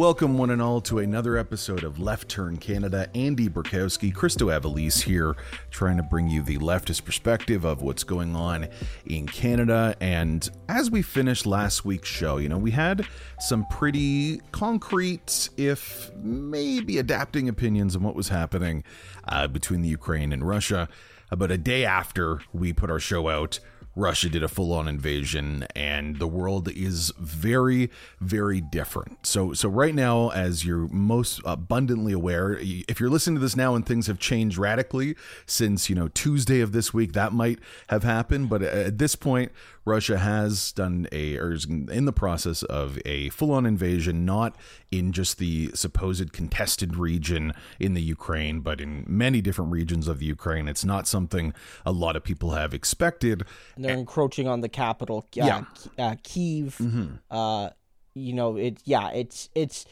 Welcome, one and all, to another episode of Left Turn Canada. Andy Burkowski, Christo Avalise here, trying to bring you the leftist perspective of what's going on in Canada. And as we finished last week's show, you know, we had some pretty concrete, if maybe adapting opinions on what was happening uh, between the Ukraine and Russia. About a day after we put our show out, Russia did a full on invasion and the world is very very different. So so right now as you're most abundantly aware if you're listening to this now and things have changed radically since you know Tuesday of this week that might have happened but at this point Russia has done a, or is in the process of a full on invasion, not in just the supposed contested region in the Ukraine, but in many different regions of the Ukraine. It's not something a lot of people have expected. And they're and, encroaching on the capital, uh, yeah, uh, Kiev. Mm-hmm. Uh, you know, it, yeah, it's, it's,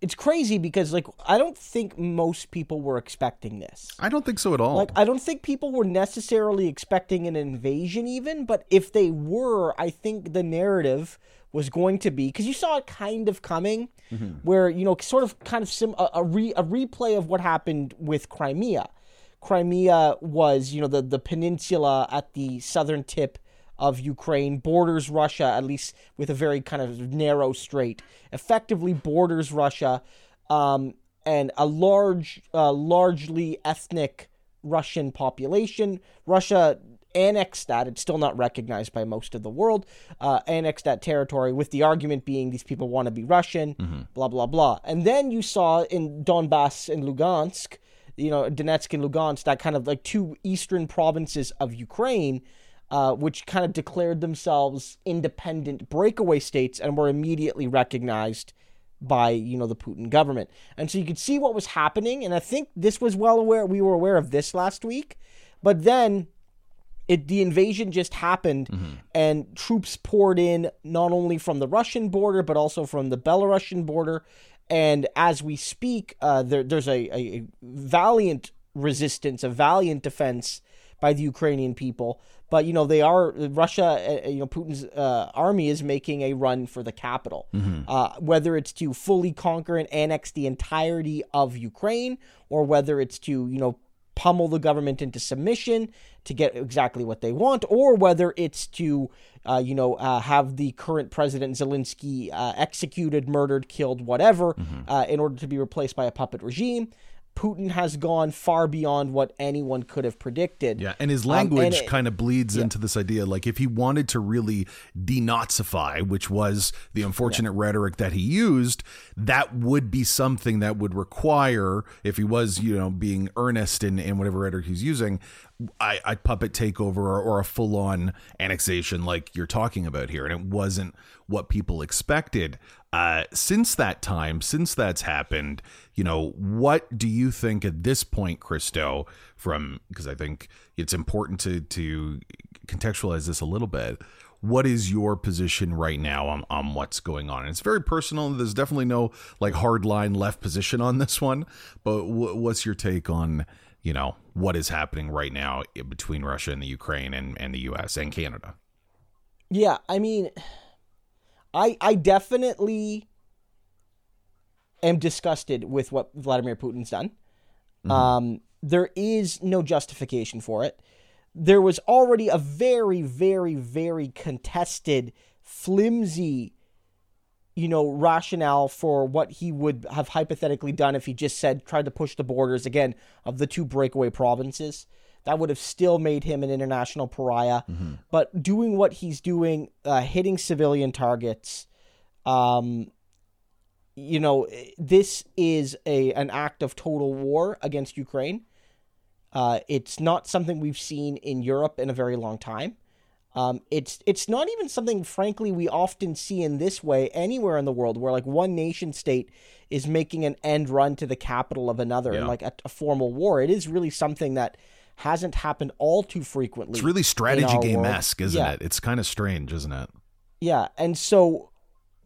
it's crazy because like I don't think most people were expecting this. I don't think so at all. Like I don't think people were necessarily expecting an invasion even, but if they were, I think the narrative was going to be because you saw it kind of coming mm-hmm. where you know sort of kind of sim a, a, re, a replay of what happened with Crimea. Crimea was, you know, the, the peninsula at the southern tip of Ukraine, borders Russia, at least with a very kind of narrow strait, effectively borders Russia, um, and a large, uh, largely ethnic Russian population. Russia annexed that. It's still not recognized by most of the world. Uh, annexed that territory with the argument being these people want to be Russian, mm-hmm. blah, blah, blah. And then you saw in Donbass and Lugansk, you know, Donetsk and Lugansk, that kind of like two eastern provinces of Ukraine uh, which kind of declared themselves independent breakaway states and were immediately recognized by you know the Putin government. And so you could see what was happening, and I think this was well aware. We were aware of this last week, but then it the invasion just happened, mm-hmm. and troops poured in not only from the Russian border but also from the Belarusian border. And as we speak, uh, there, there's a, a valiant resistance, a valiant defense by the Ukrainian people. But you know they are Russia. Uh, you know Putin's uh, army is making a run for the capital. Mm-hmm. Uh, whether it's to fully conquer and annex the entirety of Ukraine, or whether it's to you know pummel the government into submission to get exactly what they want, or whether it's to, uh, you know, uh, have the current president Zelensky uh, executed, murdered, killed, whatever, mm-hmm. Uh, in order to be replaced by a puppet regime. Putin has gone far beyond what anyone could have predicted. Yeah, and his language um, and kind of bleeds yeah. into this idea. Like, if he wanted to really denazify, which was the unfortunate yeah. rhetoric that he used, that would be something that would require, if he was, you know, being earnest in, in whatever rhetoric he's using, I, I puppet takeover or, or a full on annexation like you're talking about here. And it wasn't what people expected. Uh, since that time, since that's happened, you know, what do you think at this point, Christo, from because I think it's important to to contextualize this a little bit. What is your position right now on, on what's going on? And it's very personal. There's definitely no like hard line left position on this one, but w- what's your take on you know what is happening right now between Russia and the Ukraine and, and the U.S. and Canada. Yeah, I mean, I I definitely am disgusted with what Vladimir Putin's done. Mm-hmm. Um, there is no justification for it. There was already a very, very, very contested, flimsy you know, rationale for what he would have hypothetically done if he just said, tried to push the borders again of the two breakaway provinces. That would have still made him an international pariah. Mm-hmm. But doing what he's doing, uh, hitting civilian targets, um, you know, this is a an act of total war against Ukraine. Uh, it's not something we've seen in Europe in a very long time. Um, it's it's not even something, frankly, we often see in this way anywhere in the world, where like one nation state is making an end run to the capital of another, yeah. like a, a, formal war. It is really something that hasn't happened all too frequently. It's really strategy game esque, isn't yeah. it? It's kind of strange, isn't it? Yeah, and so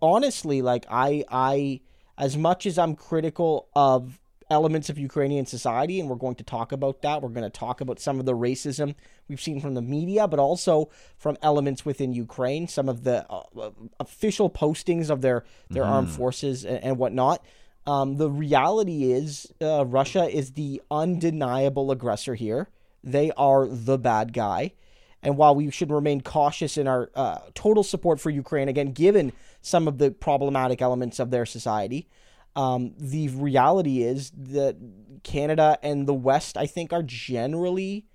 honestly, like I I as much as I'm critical of elements of Ukrainian society, and we're going to talk about that. We're going to talk about some of the racism we've seen from the media, but also from elements within Ukraine, some of the uh, official postings of their their mm. armed forces and, and whatnot. Um, the reality is, uh, Russia is the undeniable aggressor here. They are the bad guy. And while we should remain cautious in our uh, total support for Ukraine, again, given some of the problematic elements of their society, um, the reality is that Canada and the West, I think, are generally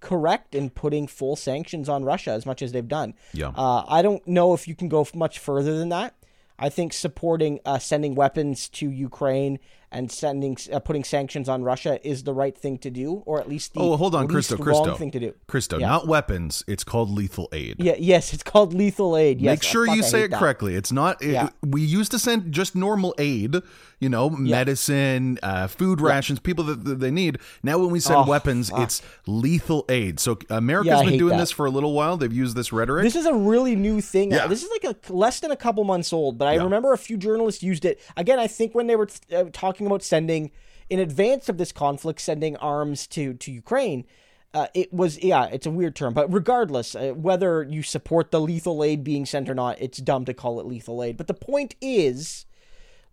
correct in putting full sanctions on Russia as much as they've done. Yeah. Uh, I don't know if you can go much further than that. I think supporting uh, sending weapons to Ukraine and sending uh, putting sanctions on Russia is the right thing to do, or at least the oh hold on, Christo, Christo, thing to do. Christo, yeah. not weapons. It's called lethal aid. Yeah, yes, it's called lethal aid. Yes, Make sure you say it that. correctly. It's not. It, yeah. we used to send just normal aid. You know, yeah. medicine, uh, food rations, people that, that, they need. Now, when we send oh, weapons, fuck. it's lethal aid. So America's been doing that. this for a little while. They've used this rhetoric. This is a really new thing. Yeah. This is like a less than a couple months old, but I remember a few journalists used it again. I think when they were uh, talking about sending in advance of this conflict, sending arms to to Ukraine. Uh, it was yeah, it's a weird term, but regardless, uh, whether you support the lethal aid being sent or not, it's dumb to call it lethal aid. But the point is,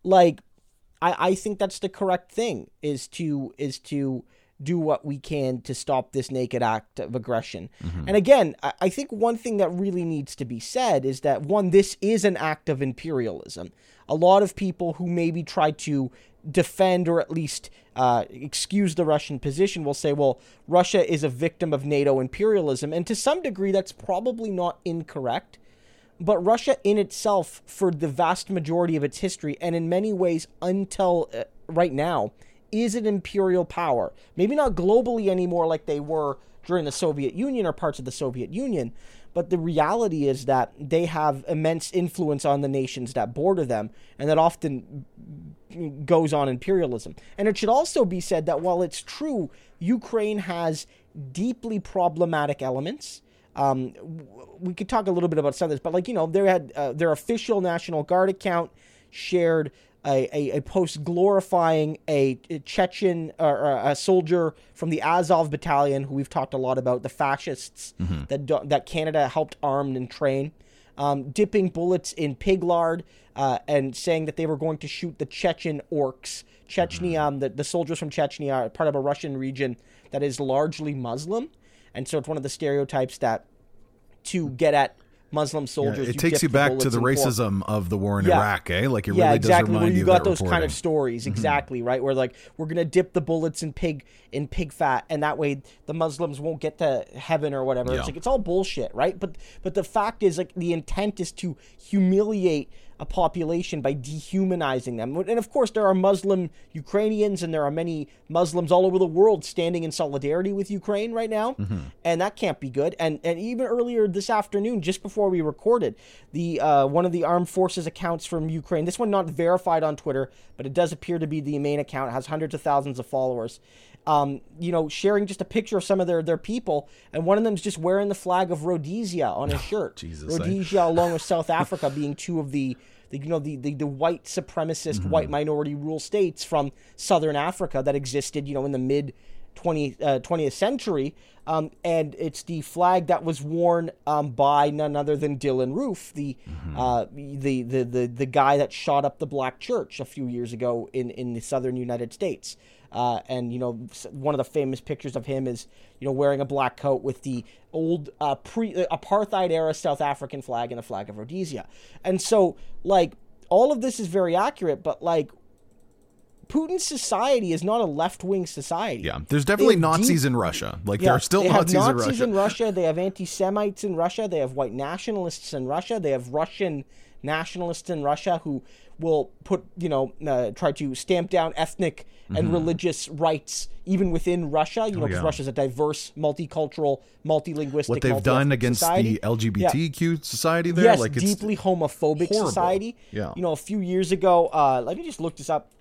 like, I I think that's the correct thing is to is to do what we can to stop this naked act of aggression. Mm-hmm. And again, I, I think one thing that really needs to be said is that one, this is an act of imperialism. A lot of people who maybe try to defend or at least uh, excuse the Russian position will say, well, Russia is a victim of NATO imperialism. And to some degree, that's probably not incorrect. But Russia in itself, for the vast majority of its history, and in many ways until uh, right now, is an imperial power. Maybe not globally anymore like they were during the Soviet Union or parts of the Soviet Union, but the reality is that they have immense influence on the nations that border them, and that often goes on imperialism. And it should also be said that while it's true, Ukraine has deeply problematic elements. Um, we could talk a little bit about some of this, but like you know, they had uh, their official National Guard account shared a, a, a post glorifying a, a Chechen or a soldier from the Azov battalion, who we've talked a lot about, the fascists mm-hmm. that that Canada helped arm and train, um, dipping bullets in pig lard uh, and saying that they were going to shoot the Chechen orcs. Chechnya, mm-hmm. the, the soldiers from Chechnya are part of a Russian region that is largely Muslim. And so it's one of the stereotypes that to get at Muslim soldiers. Yeah, it takes you back to the racism of the war in yeah. Iraq, eh? Like it yeah, really exactly. does remind where you, you got those reporting. kind of stories, mm-hmm. exactly, mm-hmm. right? Where like we're gonna dip the bullets in pig in pig fat, and that way the Muslims won't get to heaven or whatever. It's like it's all bullshit, right? But but the fact is, like the intent is to humiliate a population by dehumanizing them. And of course, there are Muslim Ukrainians and there are many Muslims all over the world standing in solidarity with Ukraine right now, mm-hmm. and that can't be good. And and even earlier this afternoon, just before we recorded, the uh, one of the armed forces accounts from Ukraine. This one not verified on Twitter, but it does appear to be the main account. Has hundreds of thousands of followers um, you know, sharing just a picture of some of their, their people, and one of them's just wearing the flag of Rhodesia on his shirt. Jesus, Rhodesia, I... along with South Africa, being two of the, the you know the, the, the white supremacist, mm-hmm. white minority rule states from Southern Africa that existed, you know, in the mid 20, uh, 20th century. Um, and it's the flag that was worn um, by none other than Dylann Roof, the, mm-hmm. uh, the, the, the, the guy that shot up the black church a few years ago in, in the southern United States. Uh, and you know, one of the famous pictures of him is you know wearing a black coat with the old uh, pre uh, apartheid era South African flag and the flag of Rhodesia. And so, like, all of this is very accurate, but like. Putin's society is not a left wing society. Yeah, there's definitely Nazis deep, in Russia. Like yeah, there are still Nazis, Nazis in Russia. in Russia. They have anti Semites in Russia. They have white nationalists in Russia. They have Russian nationalists in Russia who will put, you know, uh, try to stamp down ethnic and mm-hmm. religious rights even within Russia. You know, because oh, yeah. Russia's a diverse, multicultural, multilinguistic. What they've done against society. the LGBTQ yeah. society there, yes, like deeply homophobic horrible. society. Yeah. You know, a few years ago, uh, let me just look this up.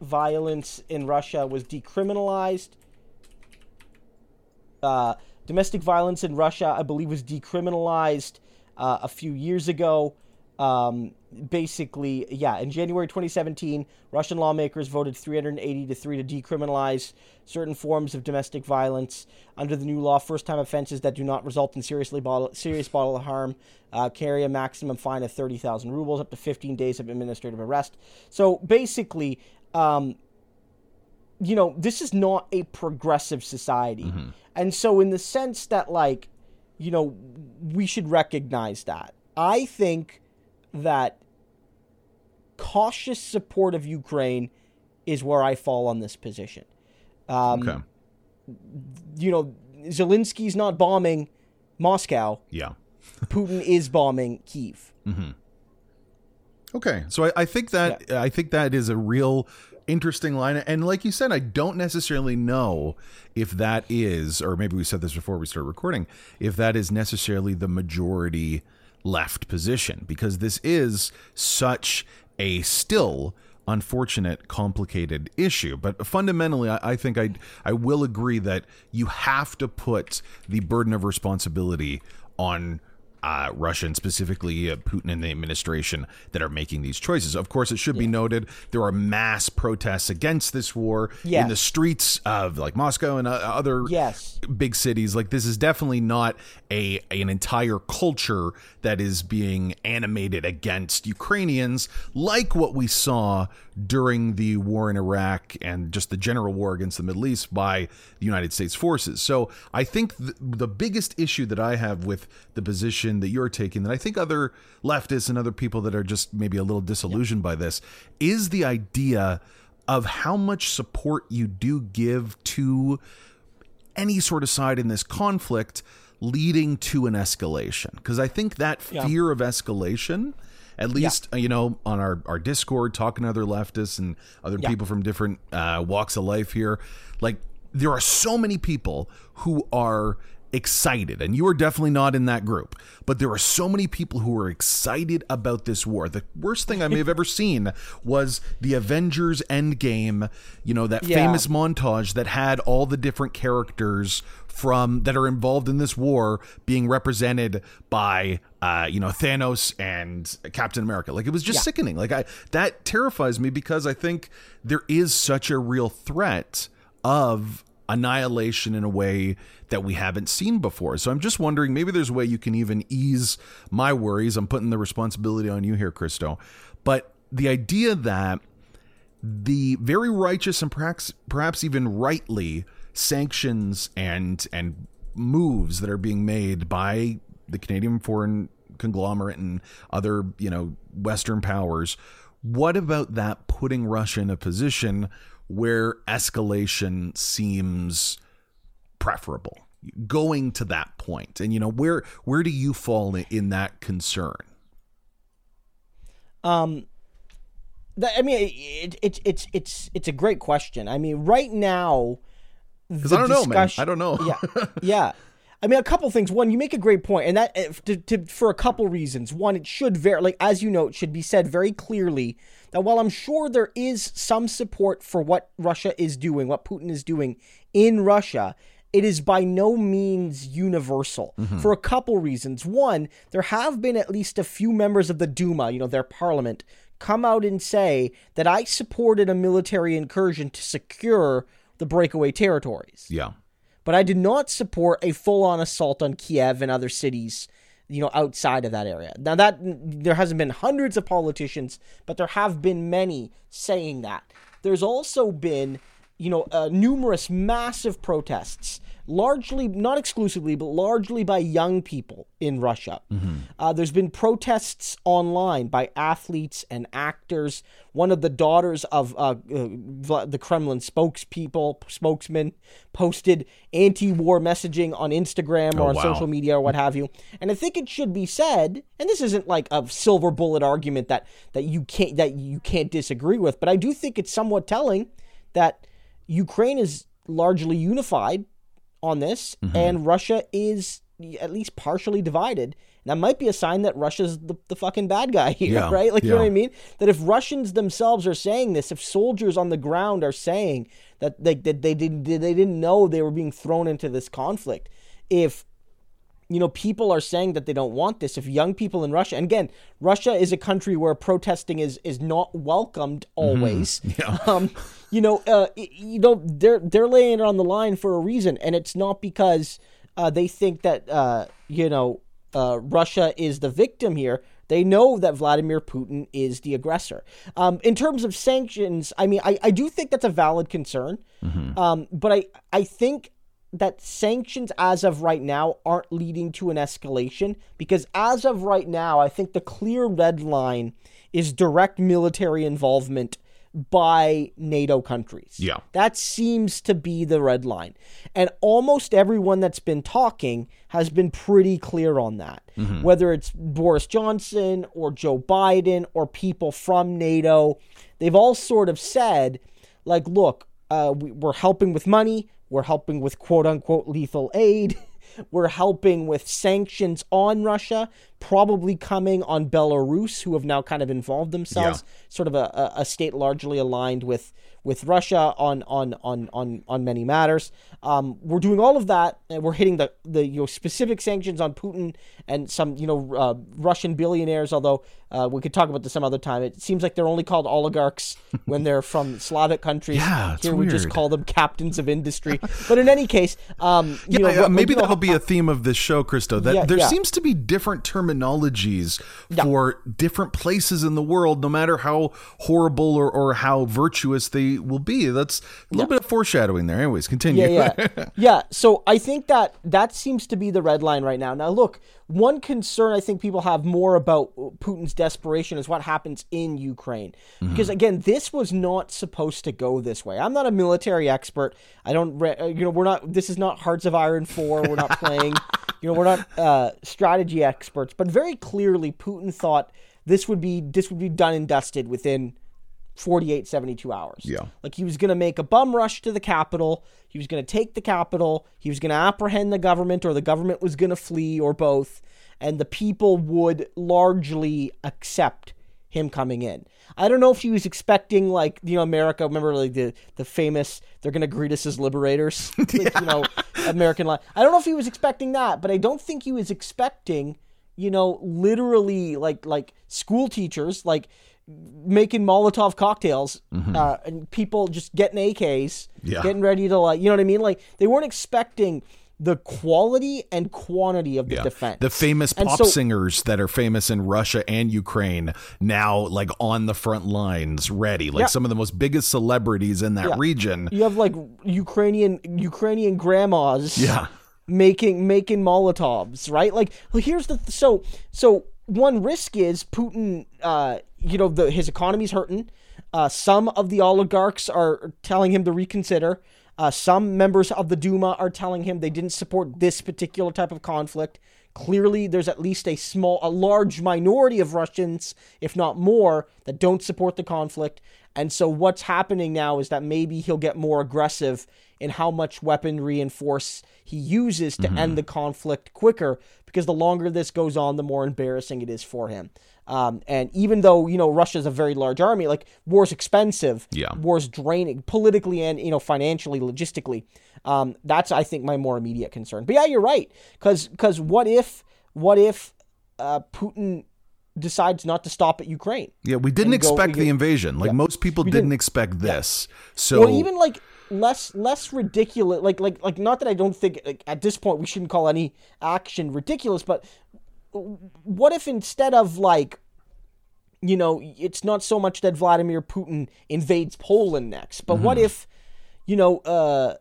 Violence in Russia was decriminalized. Uh, domestic violence in Russia, I believe, was decriminalized uh, a few years ago. Um, basically, yeah, in January 2017, Russian lawmakers voted 380 to 3 to decriminalize certain forms of domestic violence. Under the new law, first time offenses that do not result in seriously serious bodily harm uh, carry a maximum fine of 30,000 rubles, up to 15 days of administrative arrest. So basically, um, you know, this is not a progressive society. Mm-hmm. And so, in the sense that, like, you know, we should recognize that. I think that cautious support of Ukraine is where I fall on this position. Um, okay. You know, Zelensky's not bombing Moscow. Yeah. Putin is bombing Kiev. Mm-hmm. Okay, so I, I think that yeah. I think that is a real interesting line. And like you said, I don't necessarily know if that is, or maybe we said this before we started recording, if that is necessarily the majority left position, because this is such a still unfortunate, complicated issue. But fundamentally, I, I, think I I will agree that you have to put the burden of responsibility on uh, Russia and specifically uh, Putin and the administration that are making these choices. Of course, it should yeah. be noted there are mass protests against this war yes. in the streets of like Moscow and uh, other yes. big cities. Like this is definitely not a an entire culture that is being animated against Ukrainians, like what we saw during the war in Iraq and just the general war against the Middle East by the United States forces. So I think the, the biggest issue that I have with the position that you're taking, that I think other leftists and other people that are just maybe a little disillusioned yeah. by this, is the idea of how much support you do give to any sort of side in this conflict leading to an escalation. Because I think that fear yeah. of escalation at least yeah. you know on our our discord talking to other leftists and other yeah. people from different uh, walks of life here like there are so many people who are excited and you are definitely not in that group but there are so many people who are excited about this war the worst thing i may have ever seen was the avengers endgame you know that yeah. famous montage that had all the different characters from that are involved in this war being represented by uh, you know Thanos and Captain America. Like it was just yeah. sickening. Like I that terrifies me because I think there is such a real threat of annihilation in a way that we haven't seen before. So I'm just wondering maybe there's a way you can even ease my worries. I'm putting the responsibility on you here, Christo. But the idea that the very righteous and perhaps perhaps even rightly sanctions and and moves that are being made by the Canadian foreign conglomerate and other, you know, Western powers. What about that putting Russia in a position where escalation seems preferable? Going to that point, and you know, where where do you fall in, in that concern? Um, that, I mean, it's it, it's it's it's a great question. I mean, right now, because I don't know, man. I don't know. yeah, yeah. I mean, a couple things. One, you make a great point, and that eh, to, to, for a couple reasons. One, it should very, like as you know, it should be said very clearly that while I'm sure there is some support for what Russia is doing, what Putin is doing in Russia, it is by no means universal mm-hmm. for a couple reasons. One, there have been at least a few members of the Duma, you know, their parliament, come out and say that I supported a military incursion to secure the breakaway territories. Yeah. But I did not support a full-on assault on Kiev and other cities, you know, outside of that area. Now that there hasn't been hundreds of politicians, but there have been many saying that. There's also been, you know, uh, numerous massive protests largely, not exclusively, but largely by young people in Russia. Mm-hmm. Uh, there's been protests online by athletes and actors. One of the daughters of uh, uh, the Kremlin spokespeople, spokesman, posted anti-war messaging on Instagram or oh, on wow. social media or what have you. And I think it should be said, and this isn't like a silver bullet argument that that you can't that you can't disagree with, but I do think it's somewhat telling that Ukraine is largely unified on this, mm-hmm. and Russia is at least partially divided. That might be a sign that Russia's the, the fucking bad guy here, yeah, right? Like, yeah. you know what I mean? That if Russians themselves are saying this, if soldiers on the ground are saying that they, that they, didn't, they didn't know they were being thrown into this conflict, if you know, people are saying that they don't want this. If young people in Russia, and again, Russia is a country where protesting is is not welcomed always. Mm-hmm. Yeah. Um, you know, uh, you know, they're they're laying it on the line for a reason, and it's not because uh, they think that uh, you know uh, Russia is the victim here. They know that Vladimir Putin is the aggressor. Um, in terms of sanctions, I mean, I, I do think that's a valid concern, um, but I I think that sanctions as of right now aren't leading to an escalation because as of right now, I think the clear red line is direct military involvement by NATO countries. Yeah. That seems to be the red line. And almost everyone that's been talking has been pretty clear on that. Mm-hmm. Whether it's Boris Johnson or Joe Biden or people from NATO, they've all sort of said, like, look, uh, we, we're helping with money, we're helping with quote unquote lethal aid. We're helping with sanctions on Russia, probably coming on Belarus, who have now kind of involved themselves, sort of a, a, a state largely aligned with with Russia on on on on on many matters. Um, we're doing all of that, and we're hitting the the you know specific sanctions on Putin and some you know uh, Russian billionaires. Although uh, we could talk about this some other time. It seems like they're only called oligarchs when they're from Slavic countries. Yeah, Here we just call them captains of industry. but in any case, um, you know, Yeah, what- maybe that'll be a theme of this show, Christo. That Yeah, there yeah. seems to be different terminologies for different places in the world, no matter how horrible or, or how virtuous they will be. That's a little bit of foreshadowing there. Anyways, continue. yeah, yeah, yeah. So I think that that seems to be the red line right now. Now, look, one concern I think people have more about Putin's desperation is what happens in Ukraine, because again, this was not supposed to go this way. I'm not a military expert. I don't, re- uh, you know, we're not. This is not Hearts of Iron Four. We're not playing. You know, we're not uh, strategy experts, but very clearly, Putin thought this would be this would be done and dusted within 48 72 hours. Yeah. like he was going to make a bum rush to the capital he was going to take the capital he was going to apprehend the government or the government was going to flee or both. And the people would largely accept him coming in. I don't know if he was expecting like you know america remember like the the famous they're going to greet us as liberators like, you know american line i don't know if he was expecting that but i don't think he was expecting you know literally like like school teachers like making Molotov cocktails uh, and people just getting AKs, Yeah. getting ready to like, you know what I mean? Like they weren't expecting the quality and quantity of the Yeah. defense. The famous And pop so- singers that are famous in Russia and Ukraine now like on the front lines ready. Like Yeah. some of the most biggest celebrities in that Yeah. region. You have like Ukrainian Ukrainian grandmas, Yeah. making making Molotovs, right? Like, well, here's the so so one risk is Putin. Uh, you know, the his economy's hurting. Uh, some of the oligarchs are telling him to reconsider. Uh, some members of the Duma are telling him they didn't support this particular type of conflict. Clearly, there's at least a small, a large minority of Russians, if not more, that don't support the conflict. And so, what's happening now is that maybe he'll get more aggressive in how much weaponry and force he uses to end the conflict quicker, because the longer this goes on, the more embarrassing it is for him. Um, and even though you know Russia's a very large army, like war's expensive, Yeah. war's draining politically and you know financially, logistically. Um, that's I think my more immediate concern. But yeah, you're right, because because what if what if uh, Putin decides not to stop at Ukraine? Yeah, we didn't And go- expect the invasion. Like most people didn't, didn't. expect this. So or even like less less ridiculous like like like not that i don't think like, at this point we shouldn't call any action ridiculous but what if instead of like you know it's not so much that vladimir putin invades poland next but what if you know uh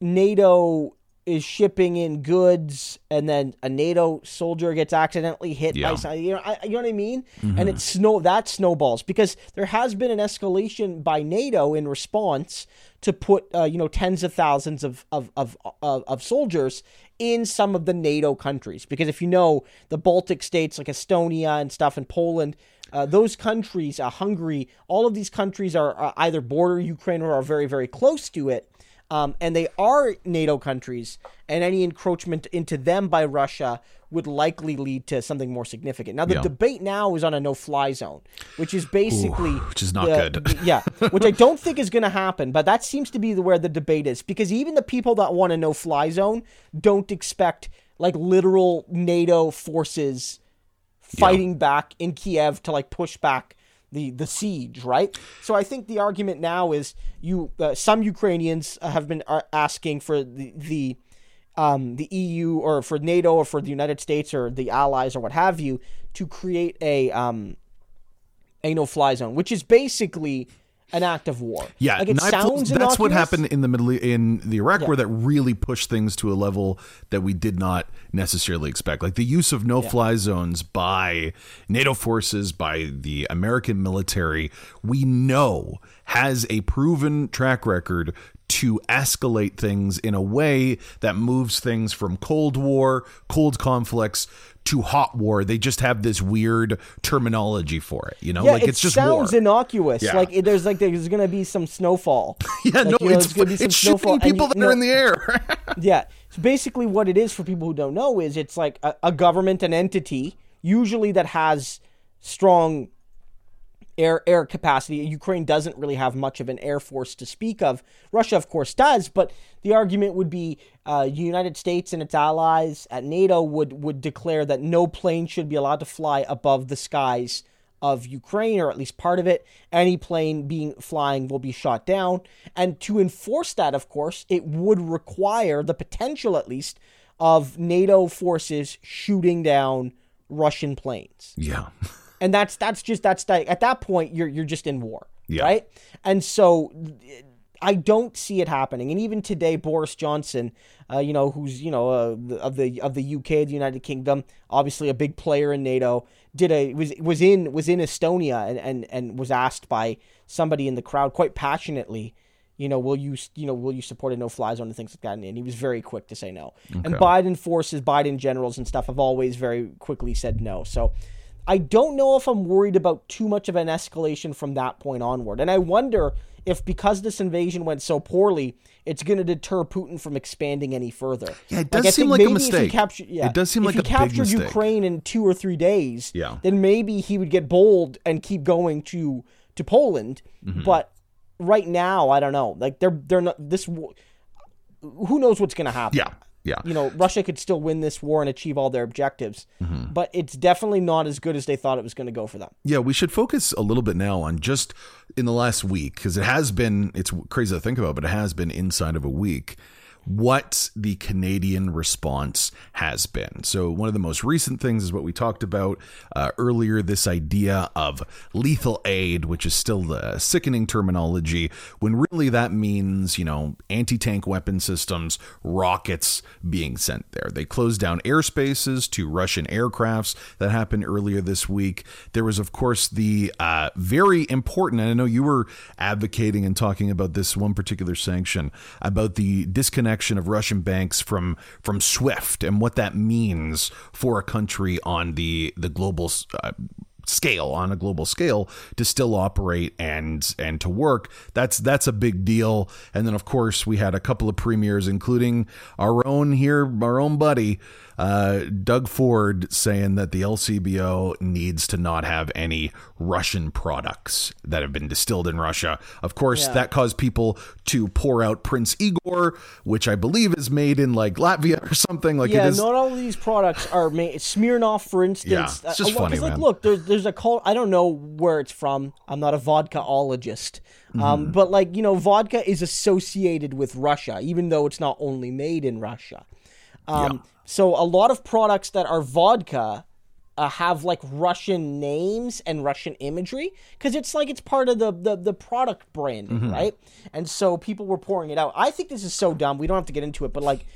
nato is shipping in goods and then a nato soldier gets accidentally hit Yeah. by something you know, I, you know what i mean? And it snow that snowballs. Because there has been an escalation by nato in response to put uh, you know tens of thousands of of, of of of soldiers in some of the nato countries. Because if you know the baltic states like estonia and stuff and poland uh, those countries uh, hungary all of these countries are, are either border ukraine or are very very close to it um, and they are NATO countries, and any encroachment into them by Russia would likely lead to something more significant. Now, the Yeah. debate now is on a no-fly zone, which is basically which is not good. yeah, which I don't think is going to happen, but that seems to be the, where the debate is because even the people that want a no-fly zone don't expect like literal NATO forces fighting back in Kiev to like push back the the siege, right? So I think the argument now is you uh, some Ukrainians have been uh, asking for the the um, the EU or for NATO or for the United States or the allies or what have you to create a um, a no fly zone, which is basically an act of war. Yeah, like it sounds that's what happened in the middle in the Iraq Yeah. War that really pushed things to a level that we did not necessarily expect. Like the use of no-fly zones by NATO forces, by the American military, we know has a proven track record to escalate things in a way that moves things from Cold War, cold conflicts to hot war. They just have this weird terminology for it, you know? Yeah, like it it's just war. sounds innocuous. Yeah. Like it, there's like there's gonna be some snowfall. Yeah, Like, no, you know, it's, gonna be some it's snowfall, shooting people you- that are in the air. Yeah. So basically, what it is for people who don't know is it's like a, a government, an entity, usually that has strong air air capacity. Ukraine doesn't really have much of an air force to speak of. Russia, of course, does. But the argument would be uh, United States and its allies at NATO would would declare that no plane should be allowed to fly above the skies of Ukraine, or at least part of it. Any plane being flying will be shot down. And to enforce that, of course, it would require the potential, at least, of NATO forces shooting down Russian planes yeah. and that's that's just that's like at that point you're you're just in war Yeah. right and so i don't see it happening and even today boris johnson uh, you know who's you know uh, of the of the uk the united kingdom obviously a big player in nato did a was was in was in estonia and and, and was asked by somebody in the crowd quite passionately you know, will you, you know, will you support a no-fly zone and things like that? And he was very quick to say no. And Biden forces, Biden generals and stuff have always very quickly said no. So I don't know if I'm worried about too much of an escalation from that point onward. And I wonder if because this invasion went so poorly, it's going to deter Putin from expanding any further. Yeah, it does I seem like a maybe if he mistake. captured- yeah, It does seem if like he a big captured mistake. Ukraine in two or three days, Yeah. then maybe he would get bold and keep going to to Poland. Mm-hmm. But right now, I don't know. Like they're they're not this. Who knows what's going to happen? Yeah. Yeah. You know, Russia could still win this war and achieve all their objectives, Mm-hmm. but it's definitely not as good as they thought it was going to go for them. Yeah, we should focus a little bit now on just in the last week because it has been it's crazy to think about, but it has been inside of a week what the Canadian response has been. So one of the most recent things is what we talked about uh, earlier this idea of lethal aid, which is still the sickening terminology when really that means, you know, anti-tank weapon systems, rockets being sent there. They closed down airspaces to Russian aircrafts that happened earlier this week. There was, of course, the uh, very important, and I know you were advocating and talking about this one particular sanction about the of Russian banks from from SWIFT and what that means for a country on the the global. Uh, scale on a global scale to still operate and and to work that's that's a big deal and then of course we had a couple of premiers including our own here our own buddy uh, Doug Ford saying that the LCBO needs to not have any Russian products that have been distilled in Russia. Of course, Yeah. that caused people to pour out Prince Igor, which I believe is made in like Latvia or something. Like Yeah, it is. not all of these products are made. Smirnoff, for instance. Yeah, it's just uh, funny, like, look, there's there's a cult. I don't know where it's from. I'm not a vodkaologist. Mm-hmm. Um, but like you know, vodka is associated with Russia, even though it's not only made in Russia. Um, So a lot of products that are vodka uh, have like Russian names and Russian imagery because it's like it's part of the the, the product branding, Mm-hmm. right? And so people were pouring it out. I think this is so dumb. We don't have to get into it, but like.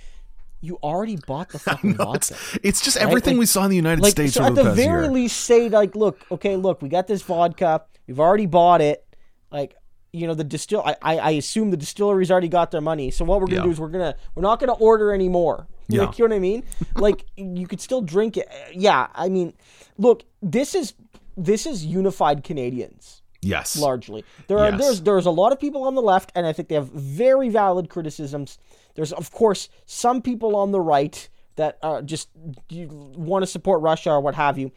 You already bought the fucking No, vodka. it's, it's just everything Like- we saw in the United Like, States so at the the very year. least, say like, look, okay, look, we got this vodka. We've already bought it. Like, you know, the distill. I, I, assume the distillery's already got their money. So what we're gonna Yeah. do is we're gonna we're not gonna order anymore. Yeah. Like, you know what I mean? like, you could still drink it. Yeah, I mean, look, this is this is unified Canadians yes. largely. There are Yes. there's there's a lot of people on the left, and I think they have very valid criticisms. There's of course some people on the right that uh, just want to support Russia or what have you,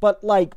but like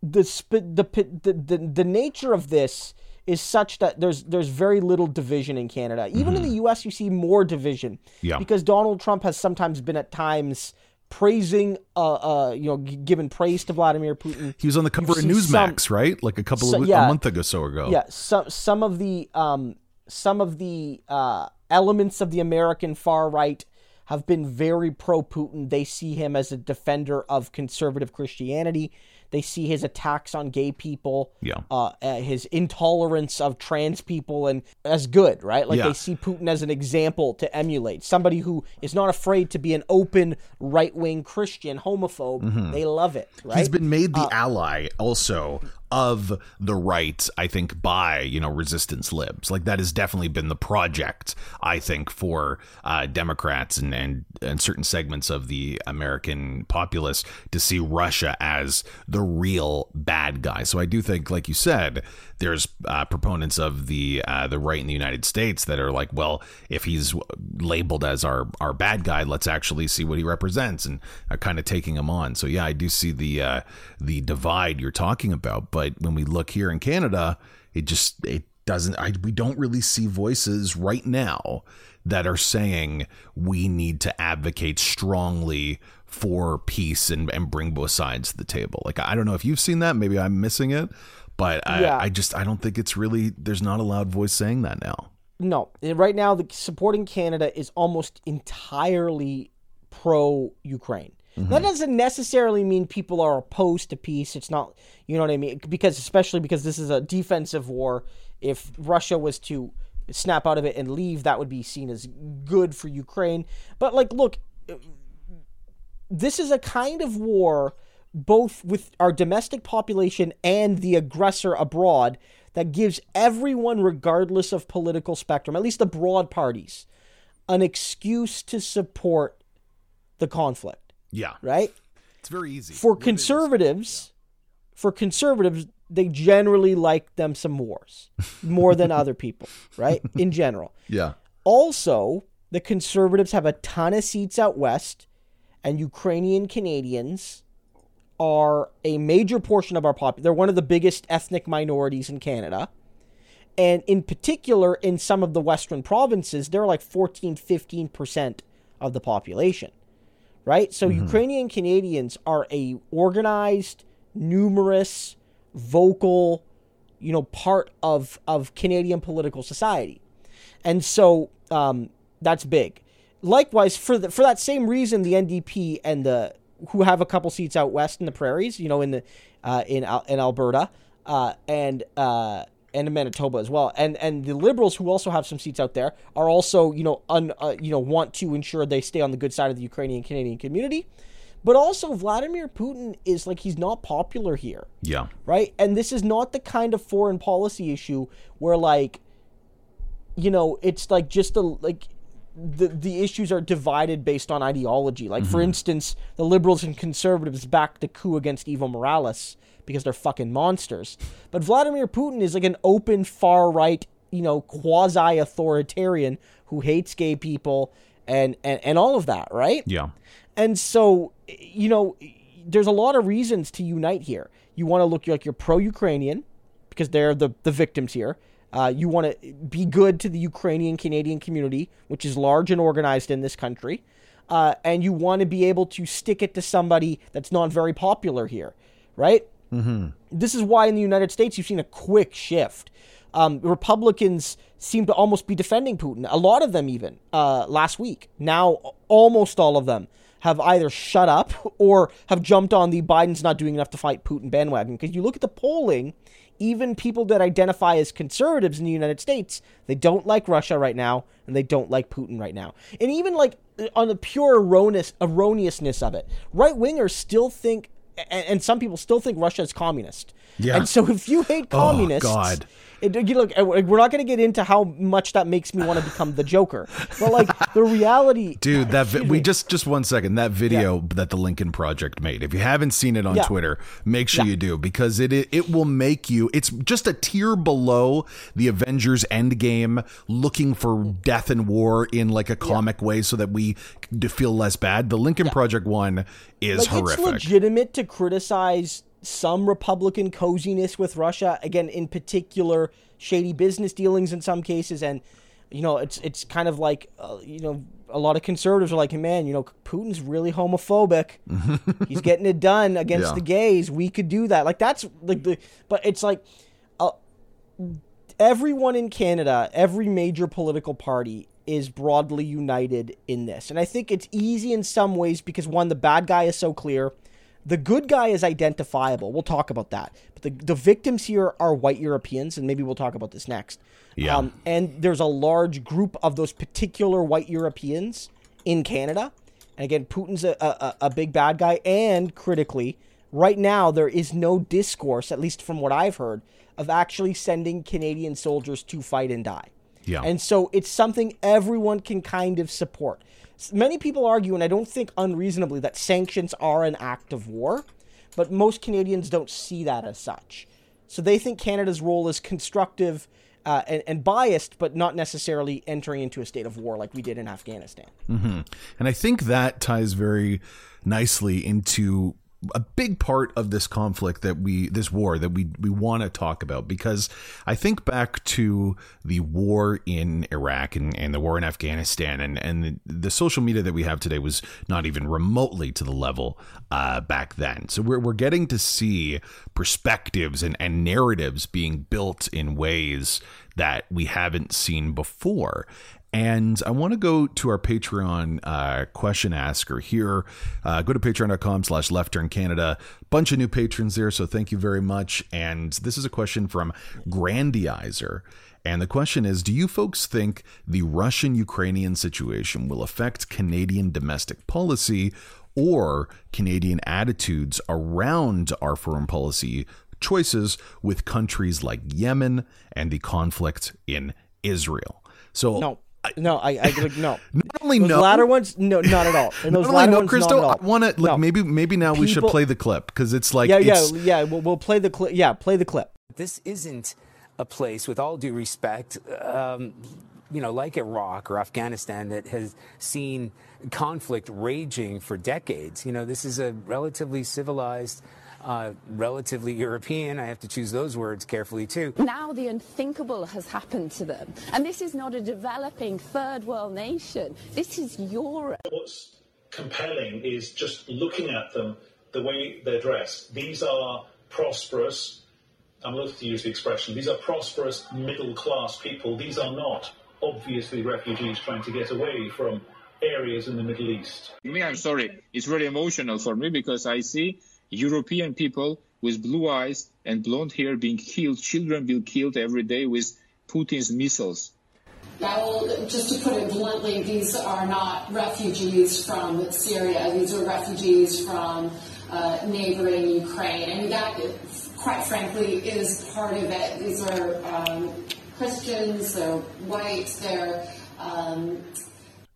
the sp- the, the the the nature of this is such that there's there's very little division in Canada. Even in the U.S., you see more division. Mm-hmm. Yeah. Because Donald Trump has sometimes been at times praising, uh, uh, you know, g- giving praise to Vladimir Putin. He was on the cover of Newsmax, right? Like a couple So- of yeah. a month ago, so ago. Yeah, some some of the um some of the uh elements of the American far right have been very pro Putin. They see him as a defender of conservative Christianity. They see his attacks on gay people, Yeah. uh, uh, his intolerance of trans people, and as good, right? Like Yeah. they see Putin as an example to emulate. Somebody who is not afraid to be an open right wing Christian homophobe. They love it, right? Mm-hmm. He's been made Uh, the ally also of the right, I think, by, you know, resistance libs. Like that has definitely been the project, I think, for uh, Democrats and, and, and certain segments of the American populace to see Russia as the real bad guy. So I do think, like you said, there's uh, proponents of the uh, the right in the United States that are like, well, if he's labeled as our our bad guy, let's actually see what he represents, and are kind of taking him on. So yeah, I do see the uh, the divide you're talking about. But when we look here in Canada, it just it doesn't. I, we don't really see voices right now that are saying we need to advocate strongly for peace and, and bring both sides to the table. Like I don't know if you've seen that. Maybe I'm missing it. But I, Yeah. I just I don't think it's really there's not a loud voice saying that now. No, right now the supporting Canada is almost entirely pro Ukraine. That mm-hmm. doesn't necessarily mean people are opposed to peace. It's not, you know what I mean? Because especially because this is a defensive war. If Russia was to snap out of it and leave, that would be seen as good for Ukraine. But like, look, this is a kind of war both with our domestic population and the aggressor abroad that gives everyone regardless of political spectrum at least the broad parties an excuse to support the conflict. Yeah, right? It's very easy. For conservatives for conservatives they generally like them some wars more than other people right? In general. Yeah, also, the conservatives have a ton of seats out west, and Ukrainian Canadians are a major portion of our population. They're one of the biggest ethnic minorities in Canada. And in particular, in some of the western provinces, they're like 14, 15% of the population. Right? So Ukrainian Canadians are a organized, numerous, vocal, you know, part of, of Canadian political society and so um, that's big. Likewise, for the, for that same reason, the NDP and the who have a couple seats out west in the prairies, you know, in the uh, in Al- in Alberta uh, and uh, and in Manitoba as well, and and the Liberals who also have some seats out there are also you know un, uh, you know want to ensure they stay on the good side of the Ukrainian Canadian community. But also, Vladimir Putin is like he's not popular here yeah, right? And this is not the kind of foreign policy issue where like you know, it's like just a like the the issues are divided based on ideology. Like for mm-hmm. instance, the liberals and conservatives backed the coup against Evo Morales because they're fucking monsters. But Vladimir Putin is like an open far right, you know, quasi authoritarian who hates gay people and, and and all of that, right? yeah, And so, you know, there's a lot of reasons to unite here. You want to look like you're pro-Ukrainian because they're the the victims here. Uh, you want to be good to the Ukrainian Canadian community, which is large and organized in this country, uh, and you want to be able to stick it to somebody that's not very popular here, right? Mm-hmm. This is why in the United States you've seen a quick shift. Um, Republicans seem to almost be defending Putin. A lot of them, even uh, last week. Now, almost all of them have either shut up or have jumped on the Biden's not doing enough to fight Putin bandwagon. Because you look at the polling, even people that identify as conservatives in the United States, they don't like Russia right now and they don't like Putin right now. And even like on the pure erroneous erroneousness of it, right wingers still think, and, and some people still think Russia is communist. Yeah. And so if you hate oh, communists, oh, God. It, you look, uh, we're not going to get into how much that makes me want to become the Joker, but like the reality, dude. That vi- we just just one second. That video that the Lincoln Project made. If you haven't seen it on Yeah. Twitter, make sure you do because it, it it will make you. It's just a tier below the Avengers Endgame, looking for death and war in like a comic way, so that we feel less bad. The Lincoln Project one is like horrific. it's legitimate to criticize some Republican coziness with Russia. Again, in particular, shady business dealings in some cases, and you know, it's it's kind of like uh, you know, a lot of conservatives are like, man, you know, Putin's really homophobic. He's getting it done against Yeah. the gays. We could do that. Like that's like the, but it's like. Uh, everyone in Canada, every major political party is broadly united in this. And I think it's easy in some ways because one, the bad guy is so clear. The good guy is identifiable. We'll talk about that. But the, the victims here are white Europeans, and maybe we'll talk about this next. Yeah. Um, and there's a large group of those particular white Europeans in Canada. And again, Putin's a, a, a big bad guy. And critically, right now, there is no discourse, at least from what I've heard, of actually sending Canadian soldiers to fight and die. Yeah. And so it's something everyone can kind of support. Many people argue, and I don't think unreasonably, that sanctions are an act of war, but most Canadians don't see that as such. So they think Canada's role is constructive uh, and, and biased, but not necessarily entering into a state of war like we did in Afghanistan. And I think that ties very nicely into a big part of this conflict that we this war that we we want to talk about because I think back to the war in Iraq and, and the war in Afghanistan and and the, the social media that we have today was not even remotely to the level uh, back then. So we're, we're getting to see perspectives and, and narratives being built in ways that we haven't seen before and I want to go to our Patreon uh, question asker here. Uh, go to patreon.com slash left turn Canada. Bunch of new patrons there, so thank you very much. And this is a question from Grandizer. And the question is Do you folks think the Russian Ukrainian situation will affect Canadian domestic policy or Canadian attitudes around our foreign policy choices with countries like Yemen and the conflict in Israel? So, No, no, I, I like, no. not only Those no, latter ones, no, not at all. And those not only latter no, ones, Christo, I want to like No. maybe maybe now we should play the clip because it's like Yeah, yeah, yeah. We'll, we'll play the clip. Yeah, play the clip. This isn't a place, with all due respect, um, you know, like Iraq or Afghanistan that has seen conflict raging for decades. You know, this is a relatively civilized, uh, relatively European, I have to choose those words carefully too, Now the unthinkable has happened to them. And this is not a developing third world nation. This is Europe. what's compelling is just looking at them, the way they're dressed. These are prosperous, I'm loath to use the expression, these are prosperous middle class people. These are not obviously refugees trying to get away from areas in the Middle East. me, I'm sorry. It's very emotional for me because I see European people with blue eyes and blonde hair being killed, children being killed every day with Putin's missiles. Just to put it bluntly, these are not refugees from Syria. These are refugees from uh, neighboring Ukraine. And that, quite frankly, is part of it. These are um, Christians, they're white, they're. Um,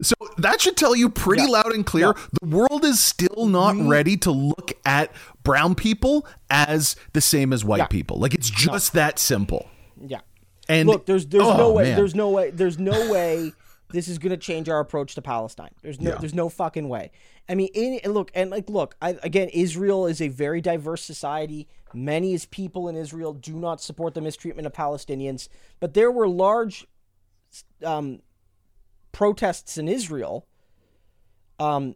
So that should tell you pretty loud and clear the world is still not ready to look at brown people as the same as white Yeah. people. Like it's just that simple. Yeah. And look, there's there's oh, no way man. there's no way there's no way this is going to change our approach to Palestine. There's no Yeah. there's no fucking way. I mean, in, look and like look, I, again, Israel is a very diverse society. Many as people in Israel do not support the mistreatment of Palestinians, but there were large um, protests in Israel um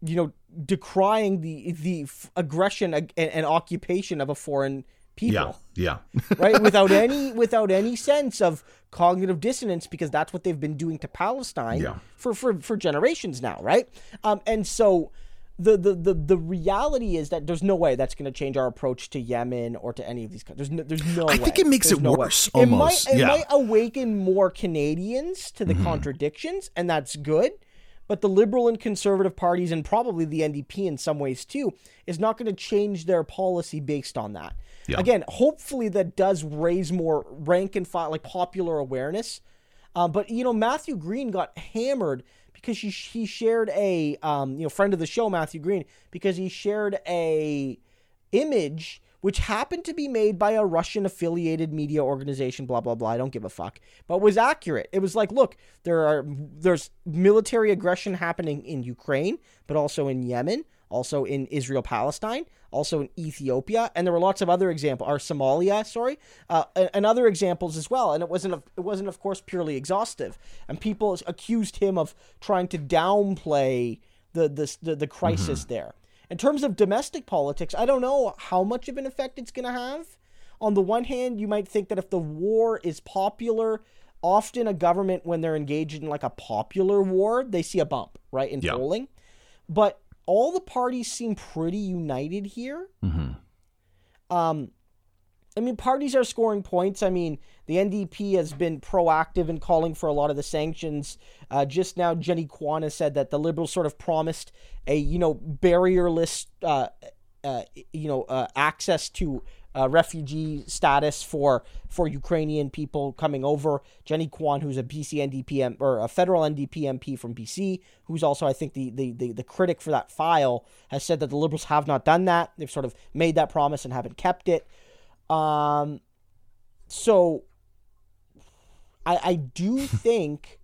you know decrying the the f- aggression ag- and, and occupation of a foreign people yeah, yeah. right without any without any sense of cognitive dissonance because that's what they've been doing to Palestine Yeah. for, for for generations now right um and so the, the the the reality is that there's no way that's going to change our approach to Yemen or to any of these countries. There's no, there's no I way. think it makes There's it no way. worse, It might almost. it Yeah. might awaken more Canadians to Mm-hmm. the contradictions, and that's good. But the Liberal and Conservative parties, and probably the NDP in some ways too, is not going to change their policy based on that. Yeah. Again, hopefully that does raise more rank and file, like popular awareness. Uh, but you know, Matthew Green got hammered because he he shared a um, you know friend of the show Matthew Green because he shared a image which happened to be made by a Russian affiliated media organization, blah blah blah. I don't give a fuck, but was accurate. It was like, look, there are there's military aggression happening in Ukraine, but also in Yemen, also in Israel Palestine, also in Ethiopia, and there were lots of other examples, or Somalia, sorry, uh, and, other examples as well. And it wasn't, a, it wasn't of course purely exhaustive. And people accused him of trying to downplay the the the, the crisis there. In terms of domestic politics, I don't know how much of an effect it's going to have. On the one hand, you might think that if the war is popular, often a government, when they're engaged in like a popular war, they see a bump, right, in Yeah. polling. But all the parties seem pretty united here. Um, I mean, parties are scoring points. I mean, the NDP has been proactive in calling for a lot of the sanctions. Uh, just now, Jenny Kwan has said that the Liberals sort of promised a, you know, barrierless, uh, uh, you know, uh, access to uh, refugee status for for Ukrainian people coming over. Jenny Kwan, who's a BC NDP or a federal NDP MP from BC, who's also I think the, the the the critic for that file, has said that the Liberals have not done that. They've sort of made that promise and haven't kept it. Um, so I I do think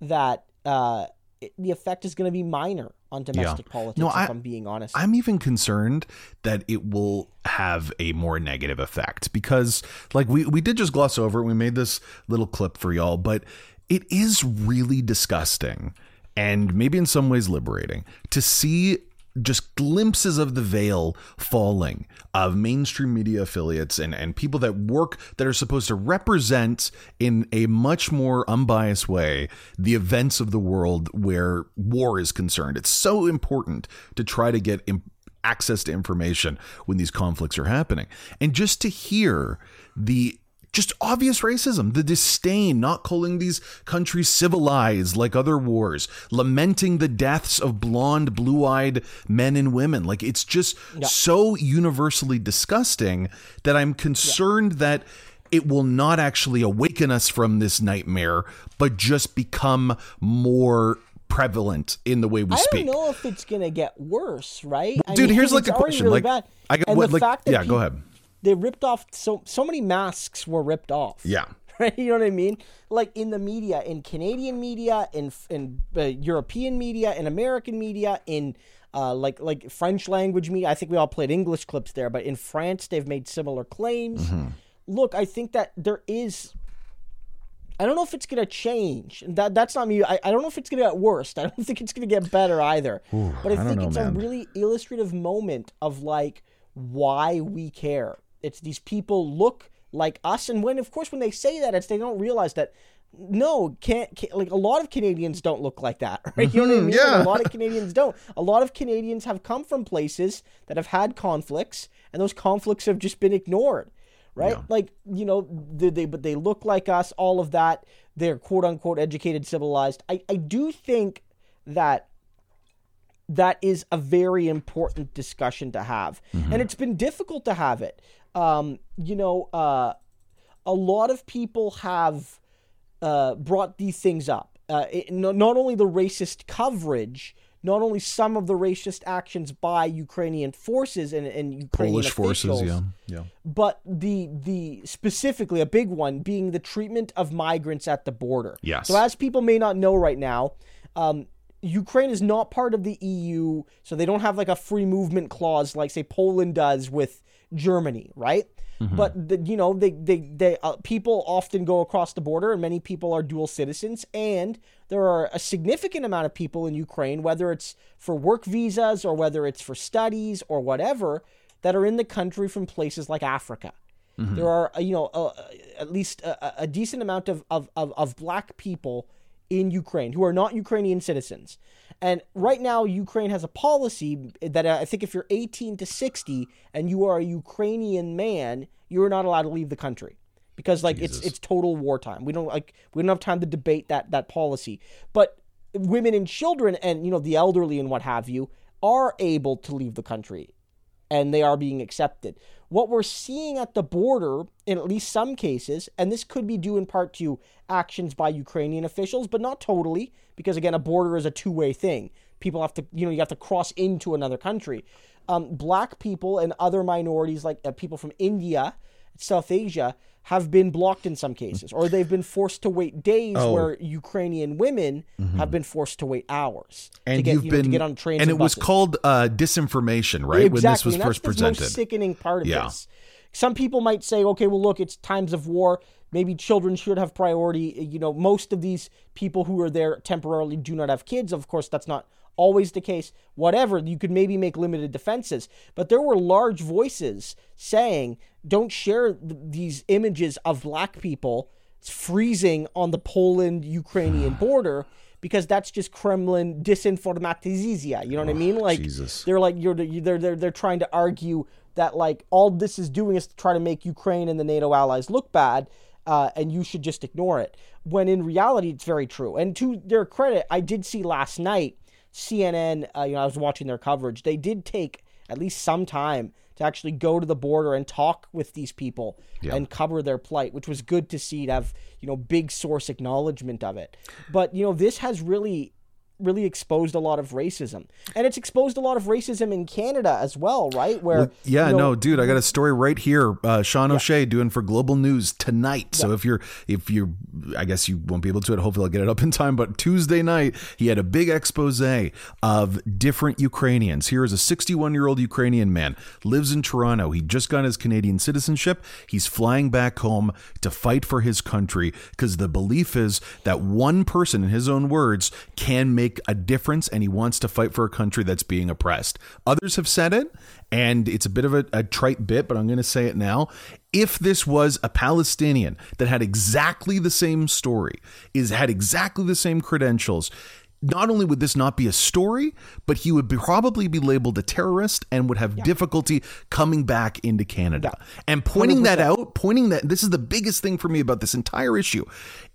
that uh, it, the effect is going to be minor on domestic politics. No, if I- I'm being honest. I'm even concerned that it will have a more negative effect because, like, we, we did just gloss over it. We made this little clip for y'all, but it is really disgusting and maybe in some ways liberating to see just glimpses of the veil falling of mainstream media affiliates and, and people that work that are supposed to represent in a much more unbiased way the events of the world where war is concerned. It's so important to try to get im- access to information when these conflicts are happening. And just to hear the just obvious racism, the disdain, not calling these countries civilized like other wars, lamenting the deaths of blonde, blue eyed men and women. Like it's just so universally disgusting that I'm concerned that it will not actually awaken us from this nightmare, but just become more prevalent in the way we I speak. I don't know if it's gonna get worse, right? I Dude, mean, here's like a question. really like, bad. I got and what, like, fact that yeah, go ahead. They ripped off so so many masks were ripped off. Yeah. Right, you know what I mean? Like in the media, in Canadian media, in in uh, European media, in American media, in uh, like like French language media. I think we all played English clips there, but in France, they've made similar claims. Mm-hmm. Look, I think that there is I don't know if it's gonna change. That that's not me. I, I don't know if it's gonna get worse. I don't think it's gonna get better either. but I, I think know, it's man. a really illustrative moment of like why we care. It's these people look like us, and when of course when they say that, it's they don't realize that. No, can't, can't like a lot of Canadians don't look like that, right? You know what I mm-hmm, mean? Like, yeah. a lot of Canadians don't. A lot of Canadians have come from places that have had conflicts, and those conflicts have just been ignored right? Like you know, they, they but they look like us. All of that. They're quote unquote educated, civilized. I I do think that that is a very important discussion to have, mm-hmm. and it's been difficult to have it. Um, you know, uh, a lot of people have uh, brought these things up. Uh, it, no, not only the racist coverage, not only some of the racist actions by Ukrainian forces and, and Ukrainian Polish forces, yeah. Yeah. but the the specifically a big one being the treatment of migrants at the border. Yes. So as people may not know right now, um, Ukraine is not part of the EU, so they don't have like a free movement clause like say Poland does with Germany, right? But the, you know they they they uh, people often go across the border, and many people are dual citizens, and there are a significant amount of people in Ukraine, whether it's for work visas or whether it's for studies or whatever, that are in the country from places like Africa. There are, uh, you know, uh, at least a, a- a decent amount of, of, of, of black people in Ukraine who are not Ukrainian citizens. And right now, Ukraine has a policy that uh, I think if you're 18 to 60 and you are a Ukrainian man, you're not allowed to leave the country because like it's it's total wartime. We don't like we don't have time to debate that that policy. But women and children and you know the elderly and what have you are able to leave the country and they are being accepted. What we're seeing at the border, in at least some cases, and this could be due in part to actions by Ukrainian officials, but not totally, because again, a border is a two way thing. People have to, you know, you have to cross into another country. Um, black people and other minorities, like uh, people from India South Asia have been blocked in some cases, or they've been forced to wait days Oh. where Ukrainian women have been forced to wait hours Mm-hmm. and to get, you've you know, been to get on trains and and it was called uh, disinformation, right? Exactly. When this was and first that's presented. The most sickening part of Yeah. this. Some people might say, okay, well, look, it's times of war. Maybe children should have priority. You know, most of these people who are there temporarily do not have kids. Of course, that's not always the case. Whatever, you could maybe make limited defenses. But there were large voices saying, don't share th- these images of black people freezing on the Poland Ukrainian border because that's just Kremlin disinformatizia. You know what I mean? Like Jesus. they're like you're they're they're they're trying to argue that like all this is doing is to try to make Ukraine and the NATO allies look bad. Uh, and you should just ignore it. When in reality, it's very true. And to their credit, I did see last night CNN. Uh, you know, I was watching their coverage. They did take at least some time to actually go to the border and talk with these people and cover their plight, which was good to see to have you know big source acknowledgement of it. But you know, this has really really exposed a lot of racism and it's exposed a lot of racism in canada as well right where Yeah, you know, no, dude, I got a story right here. Uh, Sean O'Shea doing for Global News tonight. So if you're, if you're, I guess you won't be able to it. Hopefully, I'll get it up in time. But Tuesday night, he had a big expose of different Ukrainians. Here is a 61 year old Ukrainian man lives in Toronto. He just got his Canadian citizenship. He's flying back home to fight for his country because the belief is that one person, in his own words, can make a difference, and he wants to fight for a country that's being oppressed. Others have said it, and it's a bit of a, a trite bit, but I'm going to say it now. If this was a Palestinian that had exactly the same story, is had exactly the same credentials, not only would this not be a story, but he would be, probably be labeled a terrorist and would have difficulty coming back into Canada. And pointing that out, pointing that this is the biggest thing for me about this entire issue.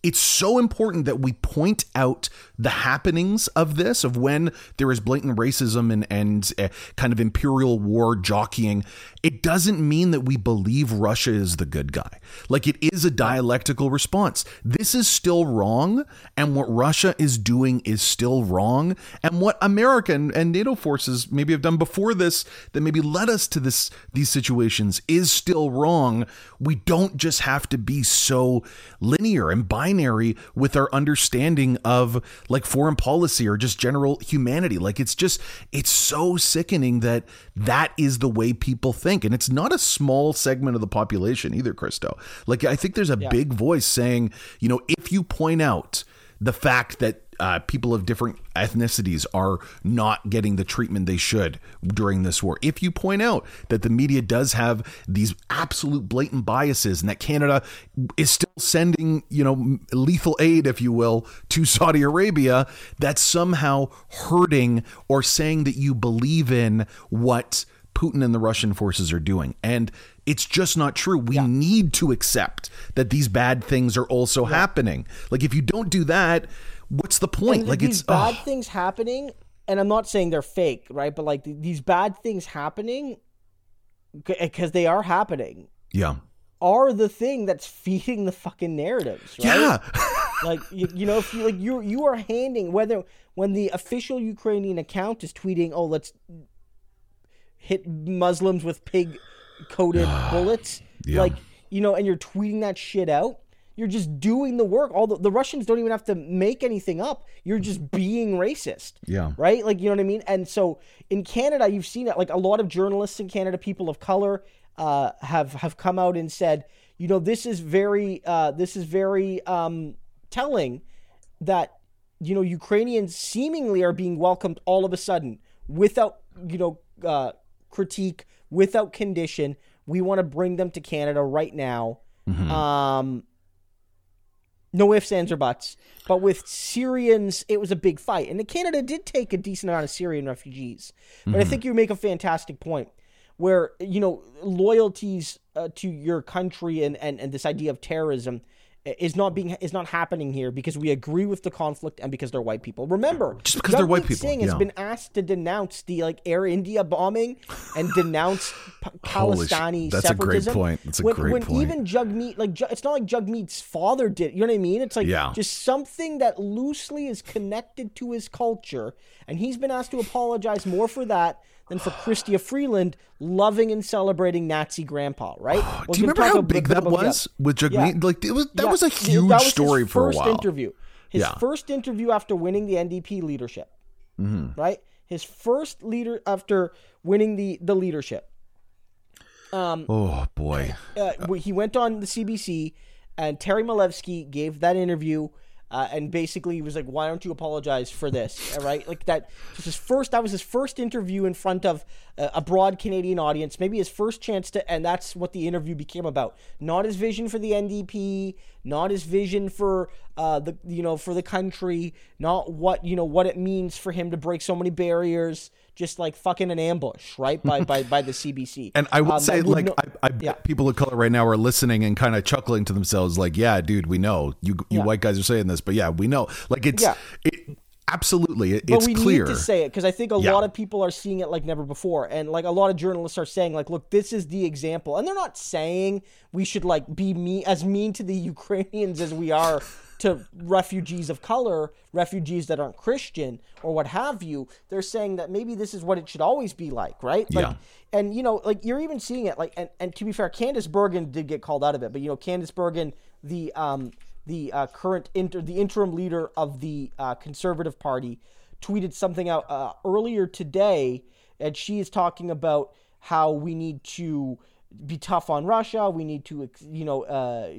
It's so important that we point out the happenings of this, of when there is blatant racism and, and uh, kind of imperial war jockeying. It doesn't mean that we believe Russia is the good guy. Like it is a dialectical response. This is still wrong, and what Russia is doing is still wrong, and what America and, and NATO forces maybe have done before this that maybe led us to this these situations is still wrong. We don't just have to be so linear and binary with our understanding of like foreign policy or just general humanity. Like it's just it's so sickening that that is the way people think, and it's not a small segment of the population either, Christo. Like I think there's a big voice saying, you know, if you point out the fact that uh, people of different ethnicities are not getting the treatment they should during this war. If you point out that the media does have these absolute blatant biases and that Canada is still sending, you know, lethal aid, if you will, to Saudi Arabia, that's somehow hurting or saying that you believe in what Putin and the Russian forces are doing. And it's just not true. We need to accept that these bad things are also happening. Like if you don't do that, what's the point? like these it's bad ugh. things happening and i'm not saying they're fake right but like these bad things happening because eh, they are happening yeah. are the thing that's feeding the fucking narratives right Yeah. like you, you know if you like you you are handing whether when the official Ukrainian account is tweeting oh let's hit Muslims with pig coated bullets Yeah. like you know and you're tweeting that shit out you're just doing the work. All the, the Russians don't even have to make anything up. You're just being racist. Yeah. right? Like you know what I mean? And so in Canada you've seen it. Like a lot of journalists in Canada people of color uh, have have come out and said you know this is very uh, this is very um, telling that you know Ukrainians seemingly are being welcomed all of a sudden without you know uh, critique, without condition. We want to bring them to Canada right now. Um, no ifs, ands, or buts. But with Syrians, it was a big fight, and Canada did take a decent amount of Syrian refugees. But I think you make a fantastic point. Where you know loyalties uh, to your country and, and, and this idea of terrorism is not being is not happening here because we agree with the conflict and because they're white people. Remember, Just because they're white Jagmeet people, Singh has yeah. been asked to denounce the like Air India bombing and denounce P- Holy sh- Khalistani that's a great separatism. point. That's a when, great when point. even Jagmeet like it's not like Jagmeet's father did. You know what I mean? It's like Yeah. just something that loosely is connected to his culture, and he's been asked to apologize more for that than for Chrystia Freeland loving and celebrating Nazi grandpa. Right? Well, Do you remember how big that was with Jagmeet? Yeah. Like it was that Yeah, was a huge was story for a first while. interview. His Yeah. first interview after winning the NDP leadership. Mm-hmm. Right? His first leader after winning the the leadership. Oh boy. Uh, he went on the CBC, and Terry Milewski gave that interview. Uh, and basically, he was like, "Why don't you apologize for this?" Right, like that. Was his first. That was his first interview in front of a, a broad Canadian audience. Maybe his first chance to, and that's what the interview became about. Not his vision for the NDP, not his vision for uh, the you know for the country, not what you know what it means for him to break so many barriers. Just like fucking an ambush, right? By by by the CBC. And I will Um, say, like, no- I, I Yeah. people of color right now are listening and kind of chuckling to themselves, like, "Yeah, dude, we know you, you Yeah. white guys are saying this, but yeah, we know." Like, it's Yeah. it, absolutely, it, but it's we clear. need to say it because I think a Yeah. lot of people are seeing it like never before, and like a lot of journalists are saying, like, look, this is the example, and they're not saying we should like be me as mean to the Ukrainians as we are to refugees of color, refugees that aren't Christian or what have you. They're saying that maybe this is what it should always be like, right? Like, Yeah. and you know, like you're even seeing it, like, and, and to be fair, Candice Bergen did get called out of it, but you know, Candice Bergen, the um, the uh, current inter, the interim leader of the uh, Conservative Party, tweeted something out uh, earlier today, and she is talking about how we need to be tough on Russia. We need to, you know, uh,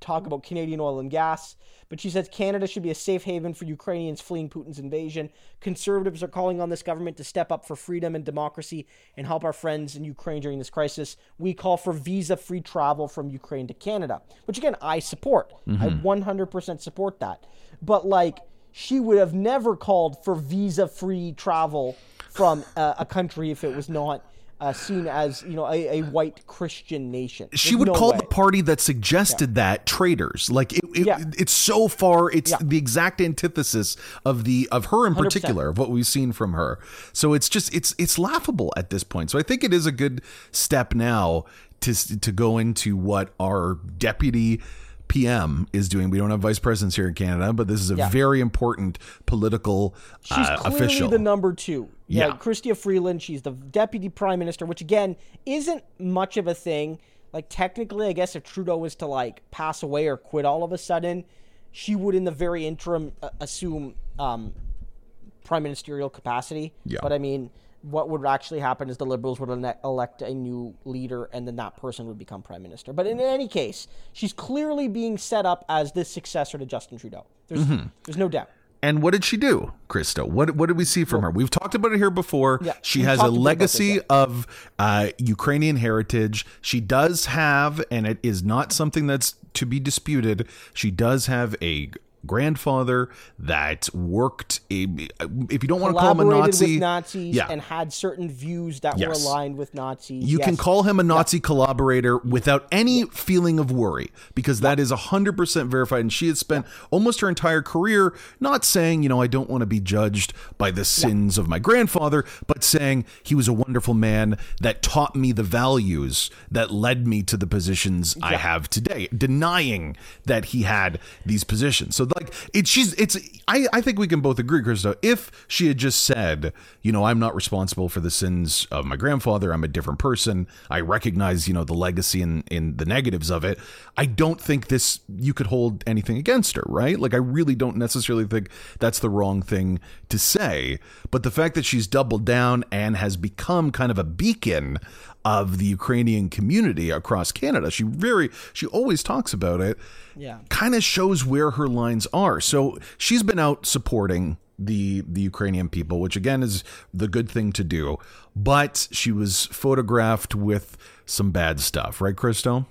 talk about Canadian oil and gas. But she says Canada should be a safe haven for Ukrainians fleeing Putin's invasion. Conservatives are calling on this government to step up for freedom and democracy and help our friends in Ukraine during this crisis. We call for visa free travel from Ukraine to Canada, which again, I support. I 100% support that. But like, she would have never called for visa free travel from uh, a country if it was not uh, seen as you know a, a white Christian nation. she would no call way. the party that suggested that traitors. Like it, it- Yeah. it's so far. It's Yeah. the exact antithesis of the of her in particular of what we've seen from her. So it's just it's it's laughable at this point. So I think it is a good step now to to go into what our deputy. PM is doing. We don't have vice presidents here in Canada, but this is a Yeah. very important political She's uh, clearly official. the number two. Yeah, Yeah. Chrystia Freeland. She's the deputy prime minister, which again isn't much of a thing. Like technically, I guess if Trudeau was to like pass away or quit all of a sudden, she would, in the very interim, assume um, prime ministerial capacity. Yeah. But I mean, what would actually happen is the Liberals would elect a new leader, and then that person would become prime minister. But in any case, she's clearly being set up as the successor to Justin Trudeau. There's, Mm-hmm. there's no doubt. And what did she do, Christo? What what did we see from her? We've talked about it here before. Yeah, she has a talked a bit about this, legacy yeah. of uh, Ukrainian heritage. She does have, and it is not something that's to be disputed. She does have a grandfather that worked. A, if you don't want to call him a Nazi, Nazis yeah, and had certain views that were aligned with Nazis. you can call him a Nazi collaborator without any feeling of worry because that is 100% verified. And she has spent almost her entire career not saying, you know, I don't want to be judged by the sins of my grandfather, but saying he was a wonderful man that taught me the values that led me to the positions I have today, denying that he had these positions. So, like, it, she's, it's, I, I think we can both agree, Christo, if she had just said, you know, I'm not responsible for the sins of my grandfather, I'm a different person, I recognize, you know, the legacy and in the negatives of it, I don't think this, you could hold anything against her, right? Like, I really don't necessarily think that's the wrong thing to say. But the fact that she's doubled down and has become kind of a beacon of the Ukrainian community across Canada, she very, she always talks about it Yeah. kind of shows where her lines are. So she's been out supporting the the Ukrainian people, which again is the good thing to do. But she was photographed with some bad stuff, right, Christo?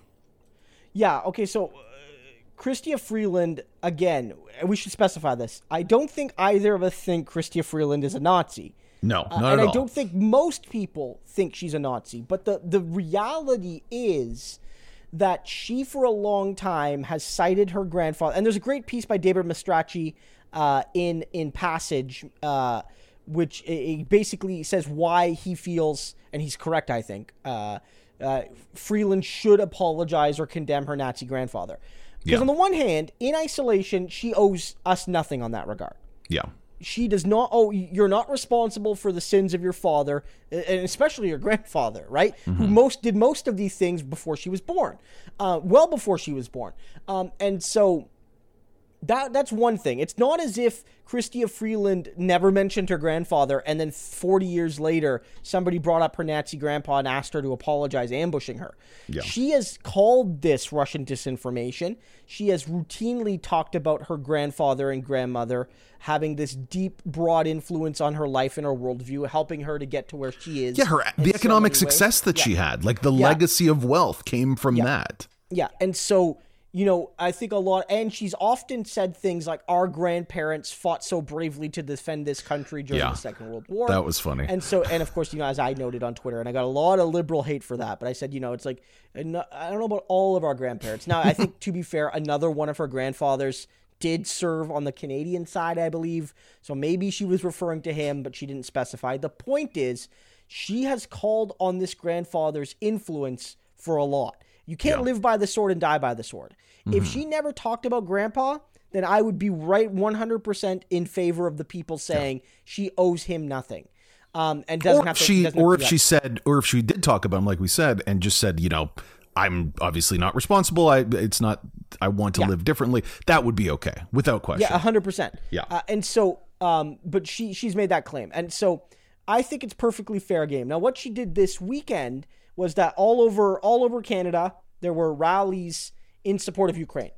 Yeah. Okay. So, uh, Chrystia Freeland again. We should specify this. I don't think either of us think Chrystia Freeland is a Nazi. No, Uh, and I don't think most people think she's a Nazi. But the the reality is that she, for a long time, has cited her grandfather. And there's a great piece by David Mastracci uh, in in Passage, uh, which it basically says why he feels, and he's correct, I think. Uh, uh, Freeland should apologize or condemn her Nazi grandfather. Because Yeah. on the one hand, in isolation, she owes us nothing on that regard Yeah. She does not oh you're not responsible for the sins of your father and especially your grandfather right? Who most did most of these things before she was born uh, well before she was born. Um, and so that that's one thing it's not as if chrystia freeland never mentioned her grandfather and then 40 years later somebody brought up her nazi grandpa and asked her to apologize ambushing her Yeah. she has called this russian disinformation she has routinely talked about her grandfather and grandmother having this deep broad influence on her life and her worldview helping her to get to where she is Yeah, her the so economic ways. success that she had, like the Yeah. legacy of wealth came from Yeah. that. Yeah, and so you know, I think a lot, and she's often said things like, "Our grandparents fought so bravely to defend this country during Yeah. the Second World War." That was funny. And so, and of course, you know, as I noted on Twitter, and I got a lot of liberal hate for that, but I said, you know, it's like, I don't know about all of our grandparents. Now, I think to be fair, another one of her grandfathers did serve on the Canadian side, I believe. So maybe she was referring to him, but she didn't specify. The point is, she has called on this grandfather's influence for a lot. You can't live by the sword and die by the sword. Mm-hmm. If she never talked about grandpa, then I would be right 100% in favor of the people saying she owes him nothing. Um, and doesn't or have to, she doesn't or if she said or if she did talk about him like we said and just said you know i'm obviously not responsible i it's not i want to Yeah. live differently that would be okay without question Yeah, hundred percent. Yeah. uh, and so, um, but she she's made that claim, and so I think it's perfectly fair game. Now, what she did this weekend was that all over all over Canada there were rallies in support of Ukraine,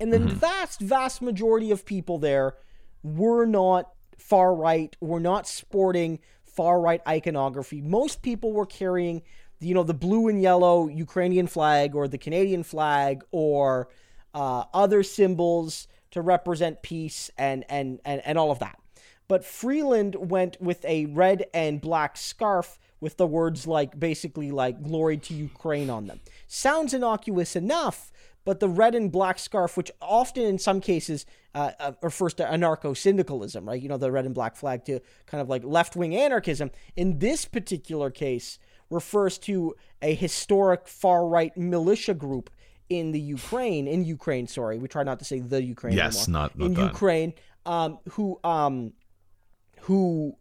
and the vast vast majority of people there were not far right, were not sporting far right iconography. Most people were carrying, you know, the blue and yellow Ukrainian flag or the Canadian flag or uh, other symbols to represent peace and, and, and, and all of that. But Freeland went with a red and black scarf with the words like basically like glory to Ukraine on them. Sounds innocuous enough, but the red and black scarf, which often in some cases uh, uh, refers to anarcho syndicalism, right? You know, the red and black flag to kind of like left wing anarchism. In this particular case, refers to a historic far right militia group in the Ukraine, in Ukraine, sorry. We try not to say the Ukraine Yes, anymore. not- not in that. Ukraine, um, who um, who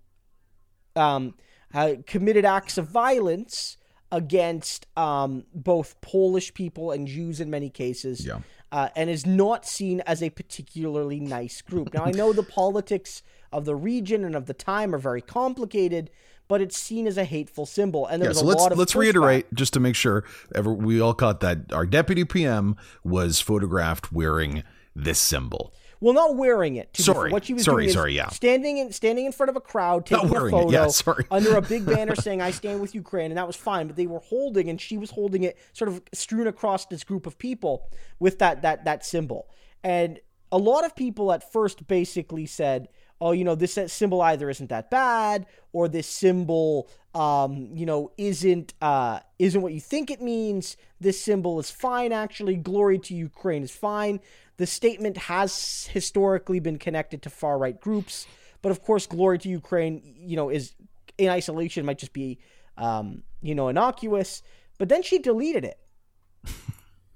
um, uh, committed acts of violence against um, both Polish people and Jews in many cases, Yeah. uh, and is not seen as a particularly nice group. Now, I know the politics of the region and of the time are very complicated, but it's seen as a hateful symbol, and yeah there's so a lot of let's pushback. reiterate just to make sure ever we all caught that our deputy pm was photographed wearing this symbol Well, not wearing it. to. Sorry. what she was Sorry, doing is sorry, yeah. standing in standing in front of a crowd, taking a photo yeah, sorry. under a big banner saying "I stand with Ukraine," and that was fine. But they were holding, and she was holding it, sort of strewn across this group of people with that that that symbol. And a lot of people at first basically said, "Oh, you know, this symbol either isn't that bad, or this symbol." Um, you know, isn't uh, isn't what you think it means. This symbol is fine. Actually, glory to Ukraine is fine. The statement has historically been connected to far right groups, but of course, glory to Ukraine, you know, is in isolation might just be, um, you know, innocuous. But then she deleted it.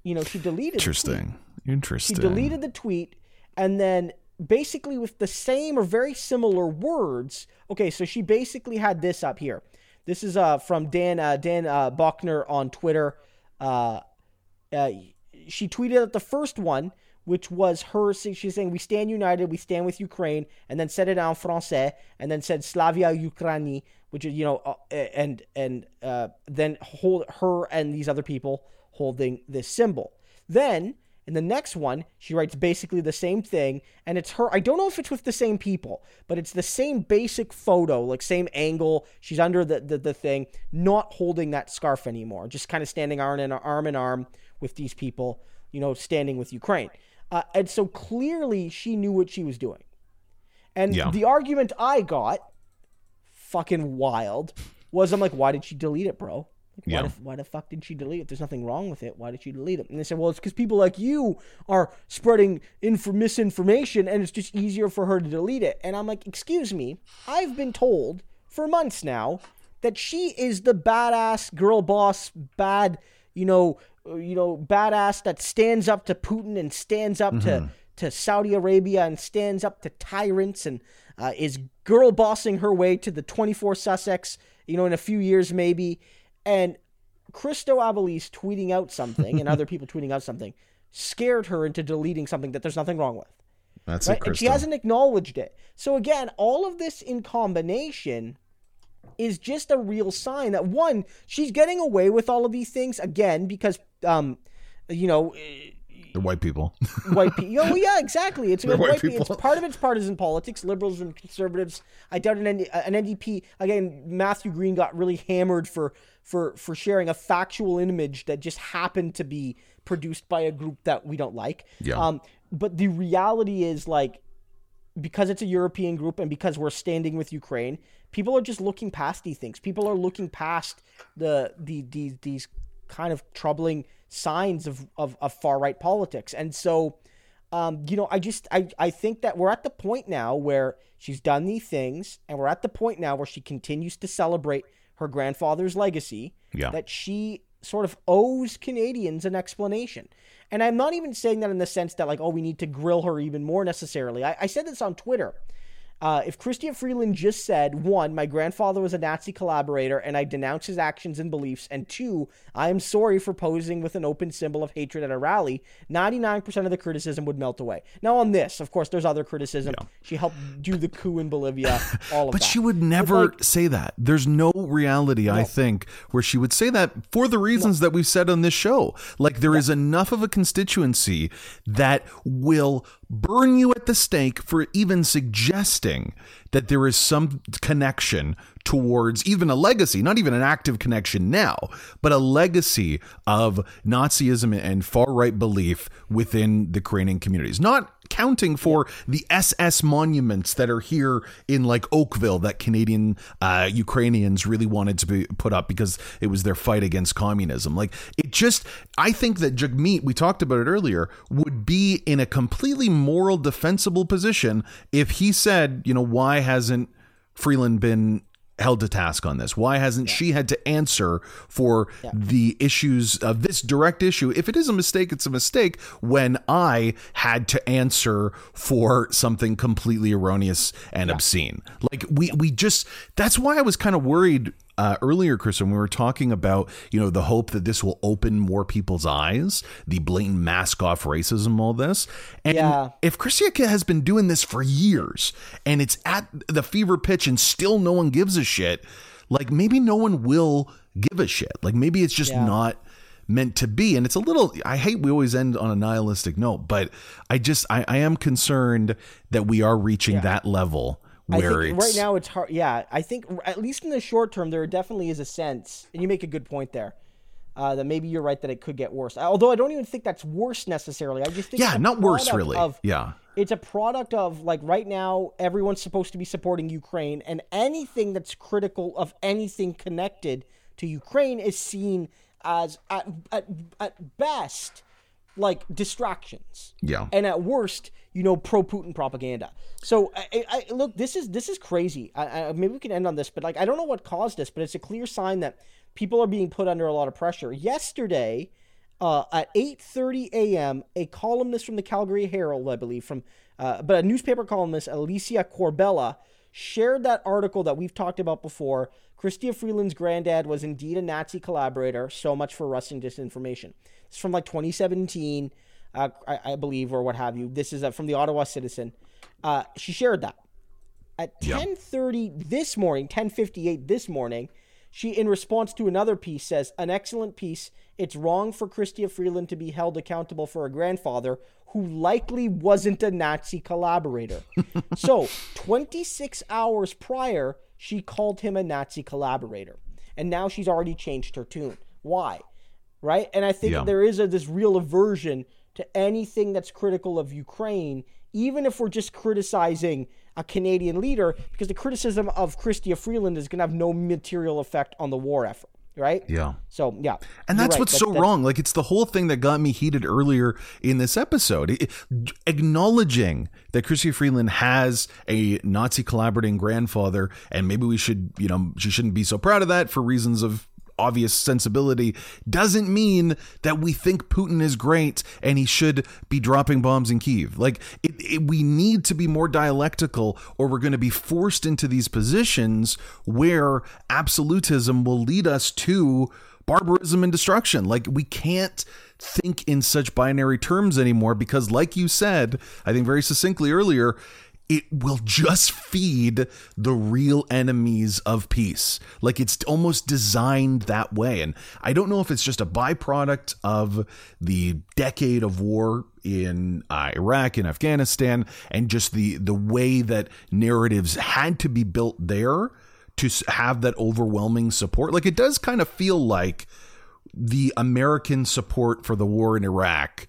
You know, she deleted. interesting interesting She deleted the tweet and then basically with the same or very similar words. Okay, so she basically had this up here. This is uh, from Dan uh, Dan uh, Buckner on Twitter. Uh, uh, she tweeted out the first one, which was her. She's saying, "We stand united. We stand with Ukraine," and then said it en français, and then said "Slava Ukraini," which is you know, uh, and and uh, then hold her and these other people holding this symbol. Then in the next one, she writes basically the same thing, and it's her. I don't know if it's with the same people, but it's the same basic photo, like same angle. She's under the the, the thing, not holding that scarf anymore, just kind of standing arm in arm in arm with these people, you know, standing with Ukraine. Uh, and so clearly, she knew what she was doing. And Yeah. the argument I got, fucking wild, was I'm like, why did she delete it, bro? Why, Yeah. the, why the fuck did she delete it? There's nothing wrong with it. Why did she delete it? And they said, well, it's because people like you are spreading inf- misinformation and it's just easier for her to delete it. And I'm like, excuse me, I've been told for months now that she is the badass girl boss, bad, you know, you know, badass that stands up to Putin and stands up to to Saudi Arabia and stands up to tyrants and uh, is girl bossing her way to the 24 Sussex, you know, in a few years maybe. And Christo Aivalis tweeting out something and other people tweeting out something scared her into deleting something that there's nothing wrong with. That's Right? it, And she hasn't acknowledged it. So again, all of this in combination is just a real sign that one, she's getting away with all of these things again because um you know, They're white people. white people. Oh, yeah, exactly. It's, white white people. It's part of it's partisan politics. Liberals and conservatives. I doubt an, an NDP. Again, Matthew Green got really hammered for for for sharing a factual image that just happened to be produced by a group that we don't like. Yeah. Um, but the reality is like because it's a European group and because we're standing with Ukraine, people are just looking past these things. People are looking past the the these these kind of troubling signs of of, of far right politics. And so um, you know, I just I, I think that we're at the point now where she's done these things, and we're at the point now where she continues to celebrate her grandfather's legacy. Yeah. That she sort of owes Canadians an explanation. And I'm not even saying that in the sense that like, oh, we need to grill her even more necessarily. I, I said this on Twitter. Uh, if Chrystia Freeland just said, one, my grandfather was a Nazi collaborator and I denounce his actions and beliefs, and two, I am sorry for posing with an open symbol of hatred at a rally, 99% of the criticism would melt away. Now, on this, of course, there's other criticism. She helped do the coup in Bolivia, all of But that. she would never like- say that. There's no reality, I think, where she would say that for the reasons that we've said on this show. Like there is enough of a constituency that will burn you at the stake for even suggesting that there is some connection towards even a legacy, not even an active connection now, but a legacy of Nazism and far right belief within the Ukrainian communities. Not counting for the SS monuments that are here in like Oakville that Canadian uh, Ukrainians really wanted to be put up because it was their fight against communism. Like it just, I think that Jagmeet, we talked about it earlier, would be in a completely moral defensible position if he said, you know, why hasn't Freeland been held to task on this? Why hasn't she had to answer for the issues of this direct issue? If it is a mistake, it's a mistake when I had to answer for something completely erroneous and obscene. Like we we just that's why I was kind of worried uh, earlier, Chris, when we were talking about, you know, the hope that this will open more people's eyes, the blatant mask off racism, all this. And Yeah. if Chrystia has been doing this for years and it's at the fever pitch and still no one gives a shit, like maybe no one will give a shit. Like maybe it's just Yeah. not meant to be. And it's a little, I hate we always end on a nihilistic note, but I just, I, I am concerned that we are reaching that level where think it's right now it's hard. Yeah, I think at least in the short term, there definitely is a sense, and you make a good point there. Uh, that maybe you're right that it could get worse. Although I don't even think that's worse necessarily. I just think Yeah, not worse, really. Of, Yeah. it's a product of like right now everyone's supposed to be supporting Ukraine, and anything that's critical of anything connected to Ukraine is seen as at at, at best like distractions. Yeah. And at worst, you know, pro Putin propaganda. So, I, I, look, this is this is crazy. I, I, maybe we can end on this, but like, I don't know what caused this, but it's a clear sign that people are being put under a lot of pressure. Yesterday, uh, at 8:30 a.m., a columnist from the Calgary Herald, I believe, from uh, but a newspaper columnist, Alicia Corbella, shared that article that we've talked about before. Chrystia Freeland's granddad was indeed a Nazi collaborator. So much for Russian disinformation. It's from like 2017, uh, I, I believe, or what have you. This is uh, from the Ottawa Citizen. Uh, she shared that at 10:30 this morning, 10:58 this morning. She, in response to another piece, says, "An excellent piece. It's wrong for Chrystia Freeland to be held accountable for a grandfather who likely wasn't a Nazi collaborator." so, 26 hours prior, she called him a Nazi collaborator, and now she's already changed her tune. Why? Right? And I think Yeah. there is a, this real aversion to anything that's critical of Ukraine, even if we're just criticizing a Canadian leader, because the criticism of Chrystia Freeland is going to have no material effect on the war effort, right? Yeah. So yeah, And that's right. what's That- so that's- wrong. Like it's the whole thing that got me heated earlier in this episode. It- acknowledging that Christy Freeland has a Nazi collaborating grandfather, and maybe we should, you know, she shouldn't be so proud of that for reasons of obvious sensibility doesn't mean that we think Putin is great and he should be dropping bombs in Kiev. Like it, it, we need to be more dialectical or we're going to be forced into these positions where absolutism will lead us to barbarism and destruction. Like we can't think in such binary terms anymore because like you said, I think very succinctly earlier, it will just feed the real enemies of peace. Like it's almost designed that way. And I don't know if it's just a byproduct of the decade of war in uh, Iraq and Afghanistan and just the the way that narratives had to be built there to have that overwhelming support. Like it does kind of feel like the American support for the war in Iraq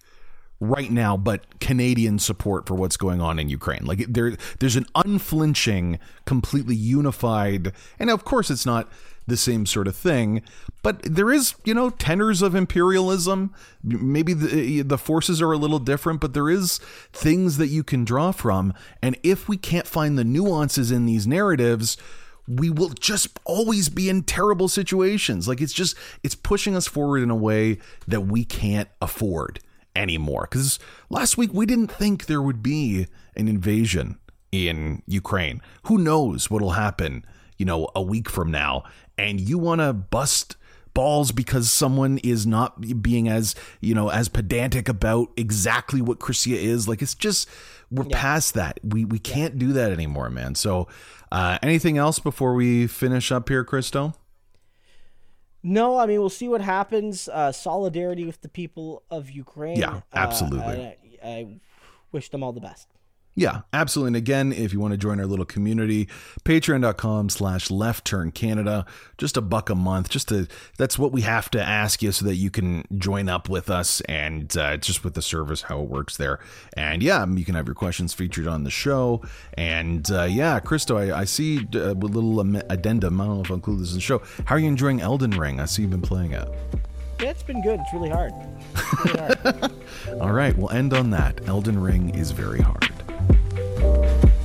right now, but Canadian support for what's going on in Ukraine. Like there, there's an unflinching, completely unified, and of course it's not the same sort of thing, but there is, you know, tenors of imperialism. Maybe the the forces are a little different, but there is things that you can draw from. And if we can't find the nuances in these narratives, we will just always be in terrible situations. Like it's just it's pushing us forward in a way that we can't afford anymore. Because last week we didn't think there would be an invasion in Ukraine. Who knows what'll happen, you know, a week from now. And you want to bust balls because someone is not being as, you know, as pedantic about exactly what Chrystia is. Like it's just we're past that. We we can't do that anymore, man. So uh anything else before we finish up here, Christo? No, I mean we'll see what happens. Uh, solidarity with the people of Ukraine. Yeah, Uh, absolutely. I, I wish them all the best. Yeah, absolutely. And again, if you want to join our little community, patreon.com slash left turn Canada, just a buck a month. Just to, that's what we have to ask you so that you can join up with us and uh, just with the service, how it works there. And yeah, you can have your questions featured on the show. And uh, yeah, Christo, I, I see uh, a little addendum. I don't know if I'll include this in the show. How are you enjoying Elden Ring? I see you've been playing it. Yeah, it's been good. It's really hard. It's really hard. All right, we'll end on that. Elden Ring is very hard. Thank you.